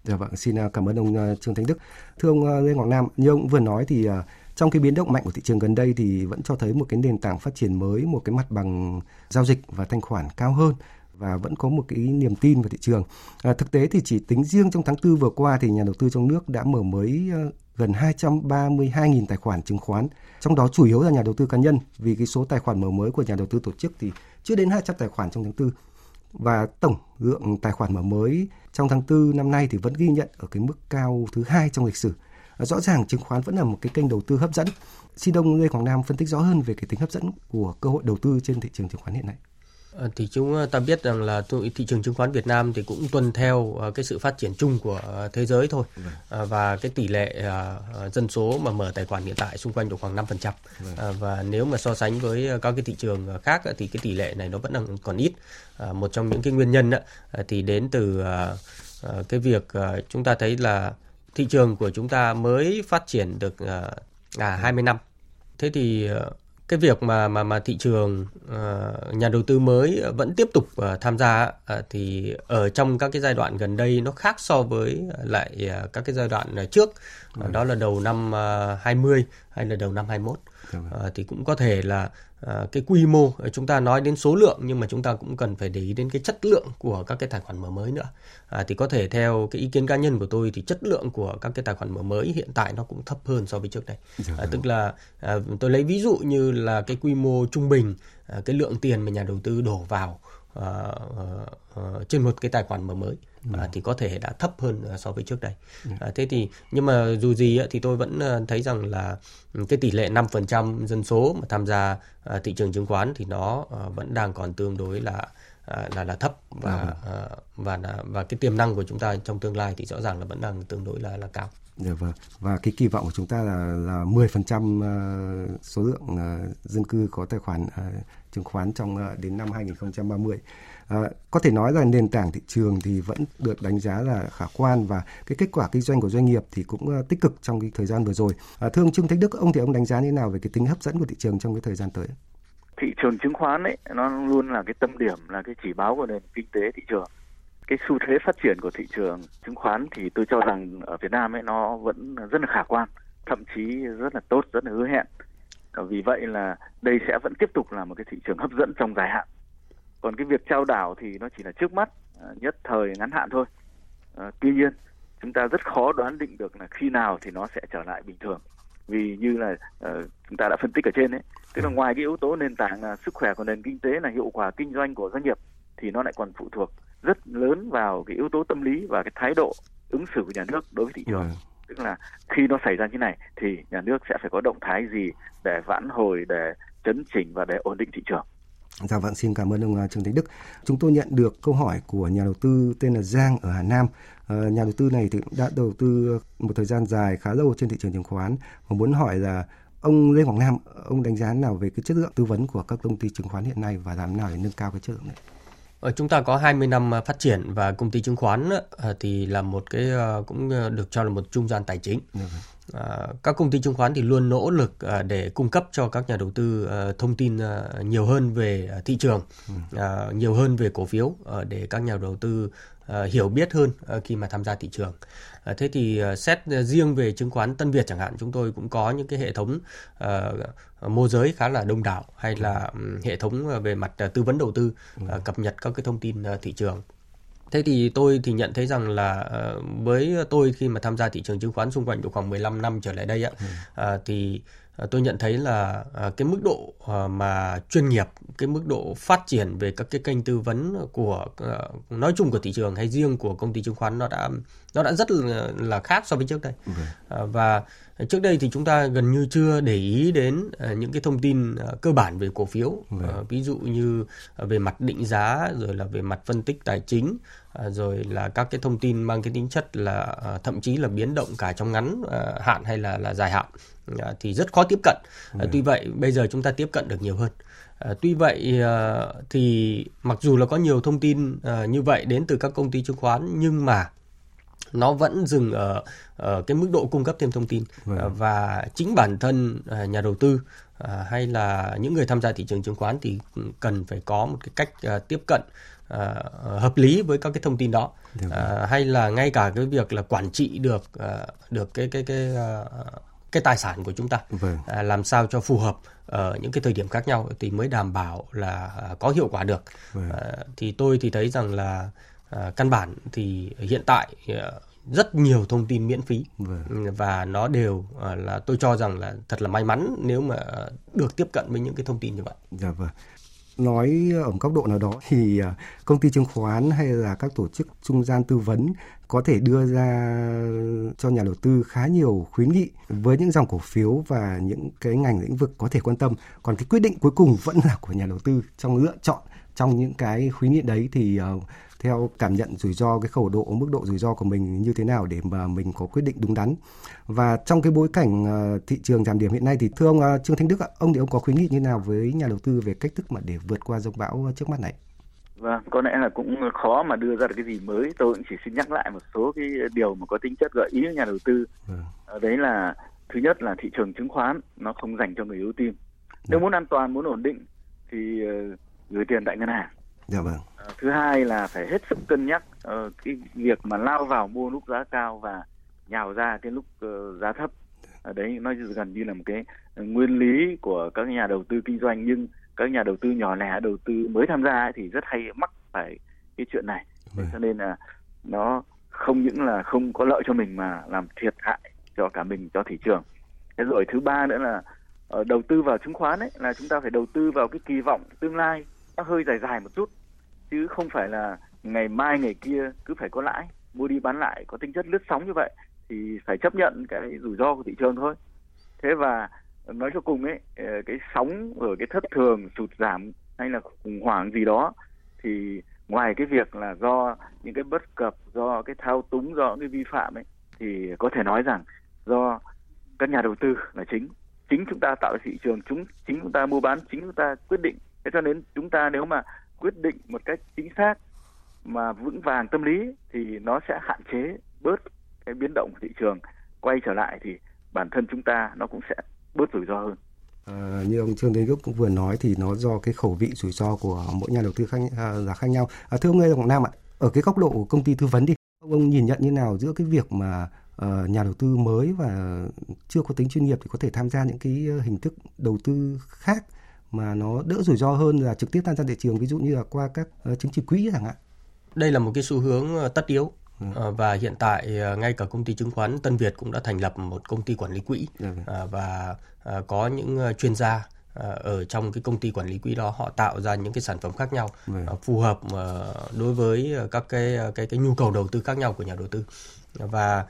Speaker 3: Dạ vâng, xin à, cảm ơn ông à, Trương Thanh Đức. Thưa ông à, Lê Ngọc Nam, như ông vừa nói thì trong cái biến động mạnh của thị trường gần đây thì vẫn cho thấy một cái nền tảng phát triển mới, một cái mặt bằng giao dịch và thanh khoản cao hơn và vẫn có một cái niềm tin vào thị trường. À, thực tế thì chỉ tính riêng trong tháng 4 vừa qua thì nhà đầu tư trong nước đã mở mới gần 232.000 tài khoản chứng khoán, trong đó chủ yếu là nhà đầu tư cá nhân vì cái số tài khoản mở mới của nhà đầu tư tổ chức thì chưa đến 200 tài khoản trong tháng 4 và tổng lượng tài khoản mở mới trong tháng 4 năm nay thì vẫn ghi nhận ở cái mức cao thứ hai trong lịch sử. À, rõ ràng chứng khoán vẫn là một cái kênh đầu tư hấp dẫn. Xin ông Lê Quảng Nam phân tích rõ hơn về cái tính hấp dẫn của cơ hội đầu tư trên thị trường chứng khoán hiện nay.
Speaker 4: Ờ, thì chúng ta biết rằng là thị trường chứng khoán Việt Nam thì cũng tuân theo ờ, cái sự phát triển chung của ờ, thế giới thôi. Ờ, và cái tỷ lệ ờ, ờ, dân số mà mở tài khoản hiện tại xung quanh độ khoảng 5% Ờ, và nếu mà so sánh với ờ, các cái thị trường ờ, khác ờ, thì cái tỷ lệ này nó vẫn đang còn ít. Ờ, một trong những cái nguyên nhân ờ, thì đến từ ờ, ờ, cái việc ờ, chúng ta thấy là thị trường của chúng ta mới phát triển được ờ, à 20 năm. Thế thì ờ, cái việc mà mà mà thị trường ờ, nhà đầu tư mới vẫn tiếp tục ờ, tham gia ờ, thì ở trong các cái giai đoạn gần đây nó khác so với lại các cái giai đoạn trước. Đó là đầu năm 20 hay là đầu năm 21 à, thì cũng có thể là à, cái quy mô chúng ta nói đến số lượng nhưng mà chúng ta cũng cần phải để ý đến cái chất lượng của các cái tài khoản mở mới nữa. À, thì có thể theo cái ý kiến cá nhân của tôi thì chất lượng của các cái tài khoản mở mới hiện tại nó cũng thấp hơn so với trước đây. À, tức là à, tôi lấy ví dụ như là cái quy mô trung bình à, cái lượng tiền mà nhà đầu tư đổ vào uh, uh, uh, trên một cái tài khoản mở mới ừ. uh, thì có thể đã thấp hơn uh, so với trước đây. Uh, thế thì nhưng mà dù gì thì tôi vẫn thấy rằng là cái tỷ lệ 5% dân số mà tham gia thị trường chứng khoán thì nó vẫn đang còn tương đối là là là thấp và à. và và cái tiềm năng của chúng ta trong tương lai thì rõ ràng là vẫn đang tương đối là là cao.
Speaker 3: Dạ vâng. Và cái kỳ vọng của chúng ta là là 10% số lượng dân cư có tài khoản chứng khoán trong ờ, đến năm 2030. À, có thể nói là nền tảng thị trường thì vẫn được đánh giá là khả quan và cái kết quả kinh doanh của doanh nghiệp thì cũng ờ, tích cực trong cái thời gian vừa rồi. À, thưa ông Trương Thanh Đức, ông thì ông đánh giá như thế nào về cái tính hấp dẫn của thị trường trong cái thời gian tới?
Speaker 5: Thị trường chứng khoán ấy nó luôn là cái tâm điểm là cái chỉ báo của nền kinh tế thị trường. Cái xu thế phát triển của thị trường chứng khoán thì tôi cho rằng ở Việt Nam ấy nó vẫn rất là khả quan, thậm chí rất là tốt, rất là hứa hẹn vì vậy là đây sẽ vẫn tiếp tục là một cái thị trường hấp dẫn trong dài hạn còn cái việc trao đảo thì nó chỉ là trước mắt ờ, nhất thời ngắn hạn thôi. À, tuy nhiên chúng ta rất khó đoán định được là khi nào thì nó sẽ trở lại bình thường. Vì như là uh, chúng ta đã phân tích ở trên đấy tức là ngoài cái yếu tố nền tảng là sức khỏe của nền kinh tế là hiệu quả kinh doanh của doanh nghiệp thì nó lại còn phụ thuộc rất lớn vào cái yếu tố tâm lý và cái thái độ ứng xử của nhà nước đối với thị trường. Ừ. Tức là khi nó xảy ra như này thì nhà nước sẽ phải có động thái gì để vãn hồi để chấn chỉnh và để ổn định thị trường
Speaker 3: Dạ vâng, xin cảm ơn ông à, Trương Thành Đức. Chúng tôi nhận được câu hỏi của nhà đầu tư tên là Giang ở Hà Nam. À, nhà đầu tư này thì đã đầu tư một thời gian dài khá lâu trên thị trường chứng khoán và muốn hỏi là ông Lê Hoàng Nam, ông đánh giá nào về cái chất lượng tư vấn của các công ty chứng khoán hiện nay và làm nào để nâng cao cái chất lượng này?
Speaker 4: Ở chúng ta có 20 năm à, phát triển và công ty chứng khoán à, thì là một cái cũng được cho là một trung gian tài chính. Ừ. các công ty chứng khoán thì luôn nỗ lực để cung cấp cho các nhà đầu tư thông tin nhiều hơn về thị trường, ừ. nhiều hơn về cổ phiếu để các nhà đầu tư hiểu biết hơn khi mà tham gia thị trường. thế thì xét riêng về chứng khoán Tân Việt chẳng hạn, chúng tôi cũng có những cái hệ thống môi giới khá là đông đảo hay là hệ thống về mặt tư vấn đầu tư cập nhật các cái thông tin thị trường Thế thì tôi thì nhận thấy rằng là với tôi khi mà tham gia thị trường chứng khoán xung quanh độ khoảng 15 năm trở lại đây ạ, ừ. thì tôi nhận thấy là cái mức độ mà chuyên nghiệp, cái mức độ phát triển về các cái kênh tư vấn của nói chung của thị trường hay riêng của công ty chứng khoán nó đã nó đã rất là, là khác so với trước đây. Okay. Và Trước đây thì chúng ta gần như chưa để ý đến ờ, những cái thông tin ờ, cơ bản về cổ phiếu, ừ. ví dụ như về mặt định giá rồi là về mặt phân tích tài chính, rồi là các cái thông tin mang cái tính chất là thậm chí là biến động cả trong ngắn hạn hay là là dài hạn thì rất khó tiếp cận. Ừ. Tuy vậy bây giờ chúng ta tiếp cận được nhiều hơn. tuy vậy thì mặc dù là có nhiều thông tin như vậy đến từ các công ty chứng khoán nhưng mà nó vẫn dừng ở, ở cái mức độ cung cấp thêm thông tin vâng. và chính bản thân à, nhà đầu tư à, hay là những người tham gia thị trường chứng khoán thì cần phải có một cái cách à, tiếp cận hợp lý với các cái thông tin đó hay là ngay cả cái việc là quản trị được được cái cái cái cái tài sản của chúng ta vâng. làm sao cho phù hợp ở những cái thời điểm khác nhau thì mới đảm bảo là có hiệu quả được vâng. thì tôi thì thấy rằng là à, căn bản thì hiện tại à, rất nhiều thông tin miễn phí vâng. và nó đều à, là tôi cho rằng là thật là may mắn nếu mà được tiếp cận với những cái thông tin như vậy.
Speaker 3: Dạ vâng. Nói ở một góc độ nào đó thì công ty chứng khoán hay là các tổ chức trung gian tư vấn có thể đưa ra cho nhà đầu tư khá nhiều khuyến nghị với những dòng cổ phiếu và những cái ngành lĩnh vực có thể quan tâm. Còn cái quyết định cuối cùng vẫn là của nhà đầu tư trong lựa chọn trong những cái khuyến nghị đấy thì theo cảm nhận rủi ro cái khẩu độ mức độ rủi ro của mình như thế nào để mà mình có quyết định đúng đắn và trong cái bối cảnh uh, thị trường giảm điểm hiện nay thì thưa ông uh, Trương Thanh Đức ạ, ông thì ông có khuyến nghị như nào với nhà đầu tư về cách thức mà để vượt qua dông bão trước mắt này?
Speaker 5: Vâng, có lẽ là cũng khó mà đưa ra được cái gì mới. Tôi cũng chỉ xin nhắc lại một số cái điều mà có tính chất gợi ý nhà đầu tư. Vâng. Đấy là thứ nhất là thị trường chứng khoán nó không dành cho người yếu tim. Nếu vâng. muốn an toàn, muốn ổn định thì gửi tiền tại ngân hàng
Speaker 3: Dạ vâng.
Speaker 5: Thứ hai là phải hết sức cân nhắc uh, cái việc mà lao vào mua lúc giá cao và nhào ra cái lúc uh, giá thấp ở đấy nó gần như là một cái nguyên lý của các nhà đầu tư kinh doanh nhưng các nhà đầu tư nhỏ lẻ đầu tư mới tham gia ấy, thì rất hay mắc phải cái chuyện này ừ. cho nên là nó không những là không có lợi cho mình mà làm thiệt hại cho cả mình cho thị trường thế rồi thứ ba nữa là uh, đầu tư vào chứng khoán ấy là chúng ta phải đầu tư vào cái kỳ vọng tương lai nó hơi dài dài một chút chứ không phải là ngày mai, ngày kia cứ phải có lãi, mua đi bán lại, có tính chất lướt sóng như vậy thì phải chấp nhận cái rủi ro của thị trường thôi. Thế và nói cho cùng ấy ờ, cái sóng ở cái thất thường, sụt giảm hay là khủng hoảng gì đó thì ngoài cái việc là do những cái bất cập, do cái thao túng, do những cái vi phạm ấy, thì có thể nói rằng do các nhà đầu tư là chính. Chính chúng ta tạo thị trường, chúng, chính chúng ta mua bán, chính chúng ta quyết định. Thế cho nên chúng ta nếu mà quyết định một cách chính xác mà vững vàng tâm lý thì nó sẽ hạn chế bớt cái biến động của thị trường quay trở lại thì bản thân chúng ta nó cũng sẽ bớt rủi ro hơn.
Speaker 3: À, như ông Trương Thế Đức cũng vừa nói thì nó do cái khẩu vị rủi ro của mỗi nhà đầu tư khác à, là khác nhau. À, thưa ông Lê Quảng Nam ạ, ở cái góc độ của công ty tư vấn đi, ông nhìn nhận như nào giữa cái việc mà uh, nhà đầu tư mới và chưa có tính chuyên nghiệp thì có thể tham gia những cái hình thức đầu tư khác mà nó đỡ rủi ro hơn là trực tiếp tham gia thị trường ví dụ như là qua các uh, chứng chỉ quỹ chẳng hạn.
Speaker 4: Đây là một cái xu hướng tất yếu Ừ. và hiện tại ngay cả công ty chứng khoán Tân Việt cũng đã thành lập một công ty quản lý quỹ ừ. và có những chuyên gia ở trong cái công ty quản lý quỹ đó họ tạo ra những cái sản phẩm khác nhau ừ. phù hợp đối với các cái cái cái nhu cầu đầu tư khác nhau của nhà đầu tư và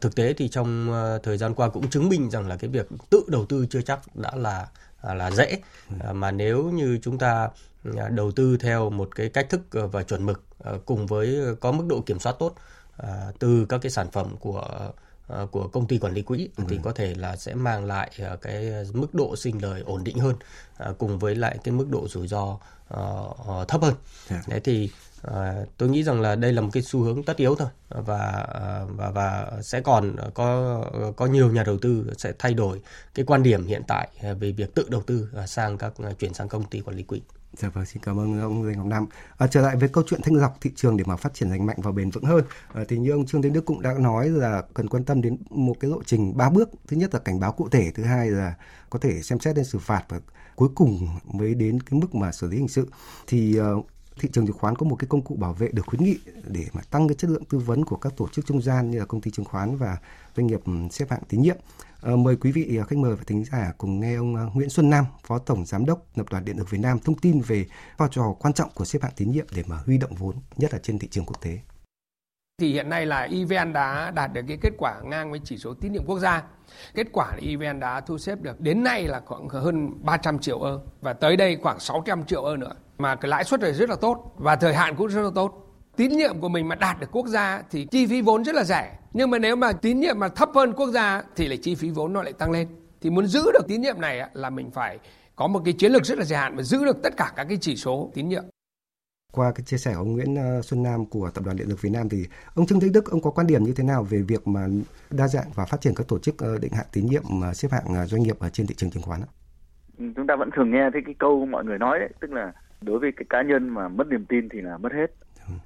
Speaker 4: thực tế thì trong thời gian qua cũng chứng minh rằng là cái việc tự đầu tư chưa chắc đã là là dễ à, mà nếu như chúng ta à, đầu tư theo một cái cách thức và chuẩn mực à, cùng với có mức độ kiểm soát tốt à, từ các cái sản phẩm của à, của công ty quản lý quỹ ừ. thì có thể là sẽ mang lại à, cái mức độ sinh lời ổn định hơn à, cùng với lại cái mức độ rủi ro uh, thấp hơn. Yeah. Dạ. Đấy thì À, tôi nghĩ rằng là đây là một cái xu hướng tất yếu thôi và ờ, và và sẽ còn có có nhiều nhà đầu tư sẽ thay đổi cái quan điểm hiện tại ờ, về việc tự đầu tư sang các chuyển sang công ty quản lý quỹ.
Speaker 3: Dạ vâng, xin cảm ơn ông Lê Ngọc Nam. À, trở lại với câu chuyện thanh lọc thị trường để mà phát triển lành mạnh và bền vững hơn, à, thì như ông Trương Tiến Đức cũng đã nói là cần quan tâm đến một cái lộ trình ba bước. Thứ nhất là cảnh báo cụ thể, thứ hai là có thể xem xét đến xử phạt và cuối cùng mới đến cái mức mà xử lý hình sự. Thì uh, thị trường chứng khoán có một cái công cụ bảo vệ được khuyến nghị để mà tăng cái chất lượng tư vấn của các tổ chức trung gian như là công ty chứng khoán và doanh nghiệp xếp hạng tín nhiệm. À, mời quý vị ờ, khách mời và thính giả cùng nghe ông ờ, Nguyễn Xuân Nam, Phó Tổng Giám đốc Tập đoàn Điện lực Việt Nam thông tin về vai trò quan trọng của xếp hạng tín nhiệm để mà huy động vốn, nhất là trên thị trường quốc tế.
Speaker 8: Thì hiện nay là EVN đã đạt được cái kết quả ngang với chỉ số tín nhiệm quốc gia. Kết quả là EVN đã thu xếp được đến nay là khoảng hơn 300 triệu ơ và tới đây khoảng 600 triệu ơ nữa mà cái lãi suất này rất là tốt và thời hạn cũng rất là tốt. Tín nhiệm của mình mà đạt được quốc gia thì chi phí vốn rất là rẻ. Nhưng mà nếu mà tín nhiệm mà thấp hơn quốc gia thì lại chi phí vốn nó lại tăng lên. Thì muốn giữ được tín nhiệm này là mình phải có một cái chiến lược rất là dài hạn và giữ được tất cả các cái chỉ số tín nhiệm.
Speaker 3: Qua cái chia sẻ của ông Nguyễn ờ, Xuân Nam của Tập đoàn Điện lực Việt Nam thì ông Trương Thế Đức ông có quan điểm như thế nào về việc mà đa dạng và phát triển các tổ chức ờ, định hạng tín nhiệm mà xếp hạng ờ, doanh nghiệp ở trên thị trường chứng khoán?
Speaker 5: Chúng ta vẫn thường nghe thấy cái câu mọi người nói đấy, tức là đối với cái cá nhân mà mất niềm tin thì là mất hết.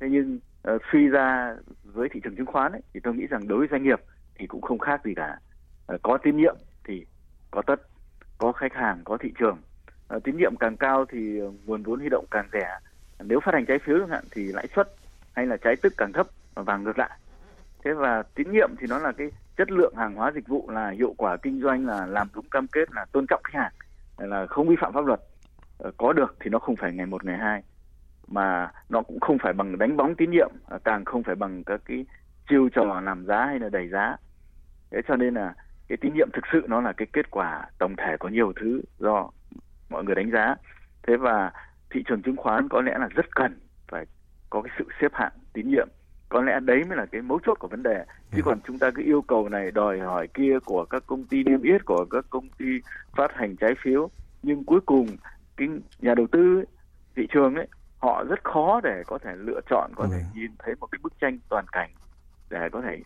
Speaker 5: Thế nhưng uh, suy ra với thị trường chứng khoán ấy, thì tôi nghĩ rằng đối với doanh nghiệp thì cũng không khác gì cả uh, có tín nhiệm thì có tất có khách hàng có thị trường. Uh, tín nhiệm càng cao thì nguồn vốn huy động càng rẻ. Nếu phát hành trái phiếu chẳng hạn thì lãi suất hay là trái tức càng thấp và ngược lại. Thế và tín nhiệm thì nó là cái chất lượng hàng hóa dịch vụ là hiệu quả kinh doanh là làm đúng cam kết là tôn trọng khách hàng là không vi phạm pháp luật. Ờ, có được thì nó không phải ngày một ngày hai mà nó cũng không phải bằng đánh bóng tín nhiệm ờ, càng không phải bằng các cái chiêu trò làm giá hay là đẩy giá. Thế cho nên là cái tín nhiệm thực sự nó là cái kết quả tổng thể có nhiều thứ do mọi người đánh giá. Thế và thị trường chứng khoán có lẽ là rất cần phải có cái sự xếp hạng tín nhiệm. Có lẽ đấy mới là cái mấu chốt của vấn đề. Chứ ừ. còn chúng ta cứ yêu cầu này đòi hỏi kia của các công ty niêm yết của các công ty phát hành trái phiếu nhưng cuối cùng cái nhà đầu tư thị trường ấy họ rất khó để có thể lựa chọn có ừ. thể nhìn thấy một cái bức tranh toàn cảnh để có thể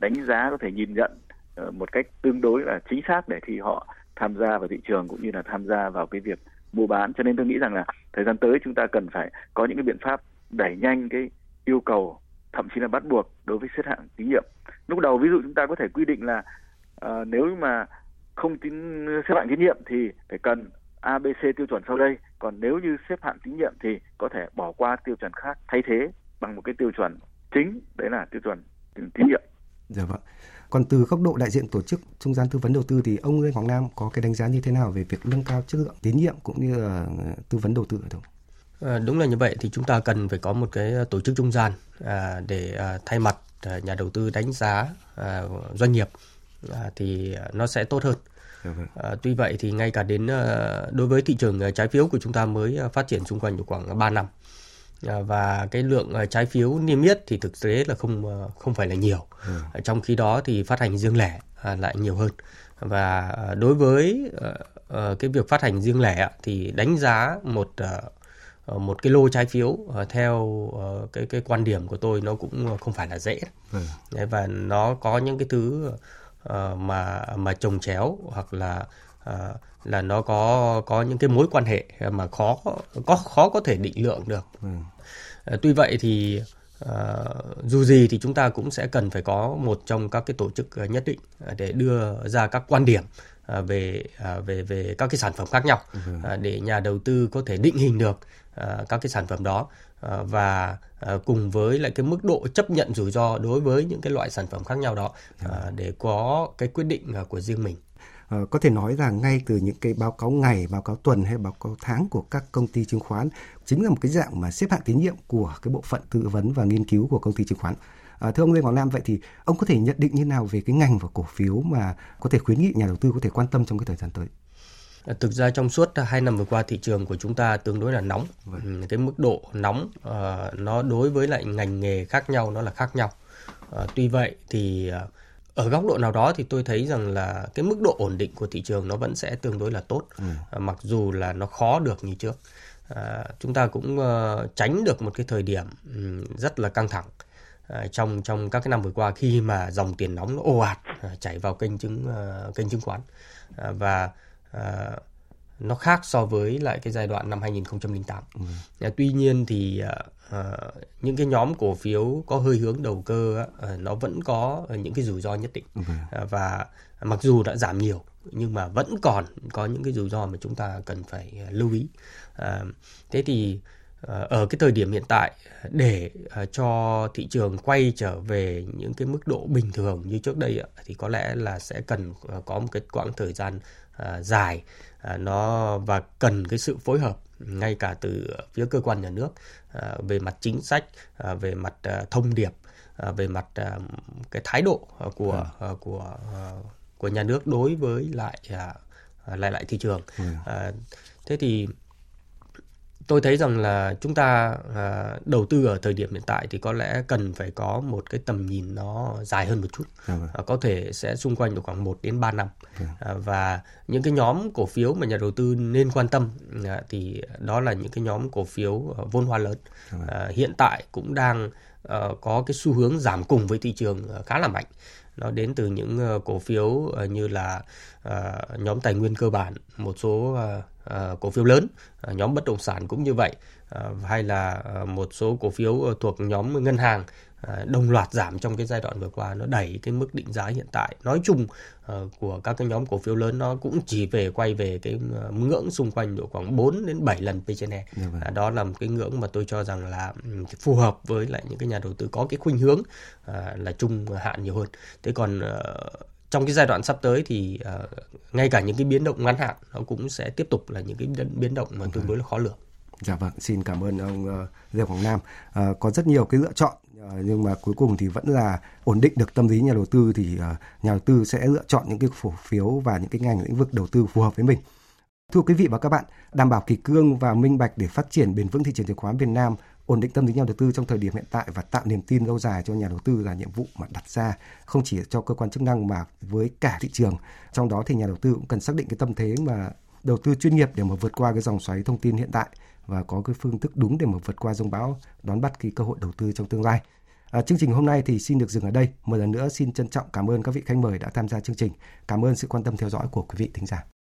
Speaker 5: đánh giá có thể nhìn nhận uh, một cách tương đối là chính xác để khi họ tham gia vào thị trường cũng như là tham gia vào cái việc mua bán cho nên tôi nghĩ rằng là thời gian tới chúng ta cần phải có những cái biện pháp đẩy nhanh cái yêu cầu thậm chí là bắt buộc đối với xếp hạng tín nhiệm. Lúc đầu ví dụ chúng ta có thể quy định là uh, nếu mà không tín xếp hạng tín nhiệm thì phải cần A, B, C tiêu chuẩn sau đây. Còn nếu như xếp hạng tín nhiệm thì có thể bỏ qua tiêu chuẩn khác thay thế bằng một cái tiêu chuẩn chính đấy là tiêu chuẩn tín nhiệm.
Speaker 3: Dạ vâng. Còn từ góc độ đại diện tổ chức trung gian tư vấn đầu tư thì ông Lê Hoàng Nam có cái đánh giá như thế nào về việc nâng cao chất lượng tín nhiệm cũng như là tư vấn đầu tư ở đâu?
Speaker 4: À, đúng là như vậy thì chúng ta cần phải có một cái tổ chức trung gian à, để à, thay mặt à, nhà đầu tư đánh giá à, doanh nghiệp à, thì nó sẽ tốt hơn. Dạ vâng. À, tuy vậy thì ngay cả đến à, đối với thị trường trái phiếu của chúng ta mới phát triển xung quanh khoảng 3 năm và cái lượng trái phiếu niêm yết thì thực tế là không không phải là nhiều. Ừ. Trong khi đó thì phát hành riêng lẻ lại nhiều hơn. Và đối với cái việc phát hành riêng lẻ thì đánh giá một một cái lô trái phiếu theo cái cái quan điểm của tôi nó cũng không phải là dễ. Ừ. Và nó có những cái thứ mà mà trồng chéo hoặc là là nó có có những cái mối quan hệ mà khó có khó có thể định lượng được. Ừ. Tuy vậy thì uh, dù gì thì chúng ta cũng sẽ cần phải có một trong các cái tổ chức nhất định để đưa ra các quan điểm về về về các cái sản phẩm khác nhau uh, để nhà đầu tư có thể định hình được các cái sản phẩm đó và uh, cùng với lại cái mức độ chấp nhận rủi ro đối với những cái loại sản phẩm khác nhau đó uh, để có cái quyết định của riêng mình.
Speaker 3: Ờ, có thể nói là ngay từ những cái báo cáo ngày, báo cáo tuần hay báo cáo tháng của các công ty chứng khoán chính là một cái dạng mà xếp hạng tín nhiệm của cái bộ phận tư vấn và nghiên cứu của công ty chứng khoán. À, thưa ông Lê Hoàng Nam, vậy thì ông có thể nhận định như nào về cái ngành và cổ phiếu mà có thể khuyến nghị nhà đầu tư có thể quan tâm trong cái thời gian tới?
Speaker 4: Thực ra trong suốt hai năm vừa qua thị trường của chúng ta tương đối là nóng. Vâng. Ừ, cái mức độ nóng uh, nó đối với lại ngành nghề khác nhau nó là khác nhau. Uh, tuy vậy thì uh, ở góc độ nào đó thì tôi thấy rằng là cái mức độ ổn định của thị trường nó vẫn sẽ tương đối là tốt ừ. à, mặc dù là nó khó được như trước à, chúng ta cũng uh, tránh được một cái thời điểm um, rất là căng thẳng trong trong các cái năm vừa qua khi mà dòng tiền nóng nó ồ ạt chảy vào kênh chứng uh, kênh chứng khoán và à, nó khác so với lại cái giai đoạn năm 2008. Ừ. À, tuy nhiên thì à, những cái nhóm cổ phiếu có hơi hướng đầu cơ à, nó vẫn có những cái rủi ro nhất định ừ. à, và mặc dù đã giảm nhiều nhưng mà vẫn còn có những cái rủi ro mà chúng ta cần phải lưu ý. À, thế thì ở cái thời điểm hiện tại để cho thị trường quay trở về những cái mức độ bình thường như trước đây thì có lẽ là sẽ cần có một cái quãng thời gian dài À, nó và cần cái sự phối hợp ngay cả từ phía cơ quan nhà nước à, về mặt chính sách à, về mặt thông điệp về mặt cái thái độ của à. của của nhà nước đối với lại lại lại thị trường à. thế thì tôi thấy rằng là chúng ta à, đầu tư ở thời điểm hiện tại thì có lẽ cần phải có một cái tầm nhìn nó dài hơn một chút. À, có thể sẽ xung quanh được khoảng 1 đến 3 năm. À, và những cái nhóm cổ phiếu mà nhà đầu tư nên quan tâm à, thì đó là những cái nhóm cổ phiếu à, vốn hóa lớn. À, hiện tại cũng đang uh, có cái xu hướng giảm cùng với thị trường ờ, khá là mạnh. Nó đến từ những uh, cổ phiếu uh, như là uh, nhóm tài nguyên cơ bản một số uh, uh, cổ phiếu lớn uh, nhóm bất động sản cũng như vậy uh, hay là uh, một số cổ phiếu uh, thuộc nhóm ngân hàng uh, đồng loạt giảm trong cái giai đoạn vừa qua nó đẩy cái mức định giá hiện tại nói chung uh, của các cái nhóm cổ phiếu lớn nó cũng chỉ về quay về cái uh, ngưỡng xung quanh độ khoảng 4 đến 7 lần P/E. Yeah, uh, đó là một cái ngưỡng mà tôi cho rằng là um, phù hợp với lại những cái nhà đầu tư có cái khuynh hướng là trung hạn nhiều hơn. Thế còn uh, trong cái giai đoạn sắp tới thì uh, ngay cả những cái biến động ngắn hạn nó cũng sẽ tiếp tục là những cái biến động mà tương đối là khó lường.
Speaker 3: Dạ vâng, xin cảm ơn ông uh, Lê Hoàng Nam. Uh, có rất nhiều cái lựa chọn Ờ, nhưng mà cuối cùng thì vẫn là ổn định được tâm lý nhà đầu tư thì ờ, nhà đầu tư sẽ lựa chọn những cái cổ phiếu và những cái ngành lĩnh vực đầu tư phù hợp với mình. Thưa quý vị và các bạn, đảm bảo kỳ cương và minh bạch để phát triển bền vững thị trường chứng khoán Việt Nam ổn định tâm lý nhà đầu tư trong thời điểm hiện tại và tạo niềm tin lâu dài cho nhà đầu tư là nhiệm vụ mà đặt ra không chỉ cho cơ quan chức năng mà với cả thị trường. Trong đó thì nhà đầu tư cũng cần xác định cái tâm thế mà đầu tư chuyên nghiệp để mà vượt qua cái dòng xoáy thông tin hiện tại và có cái phương thức đúng để mà vượt qua rông bão, đón bắt cái cơ hội đầu tư trong tương lai. À, chương trình hôm nay thì xin được dừng ở đây. Một lần nữa xin trân trọng cảm ơn các vị khách mời đã tham gia chương trình. Cảm ơn sự quan tâm theo dõi của quý vị thính giả.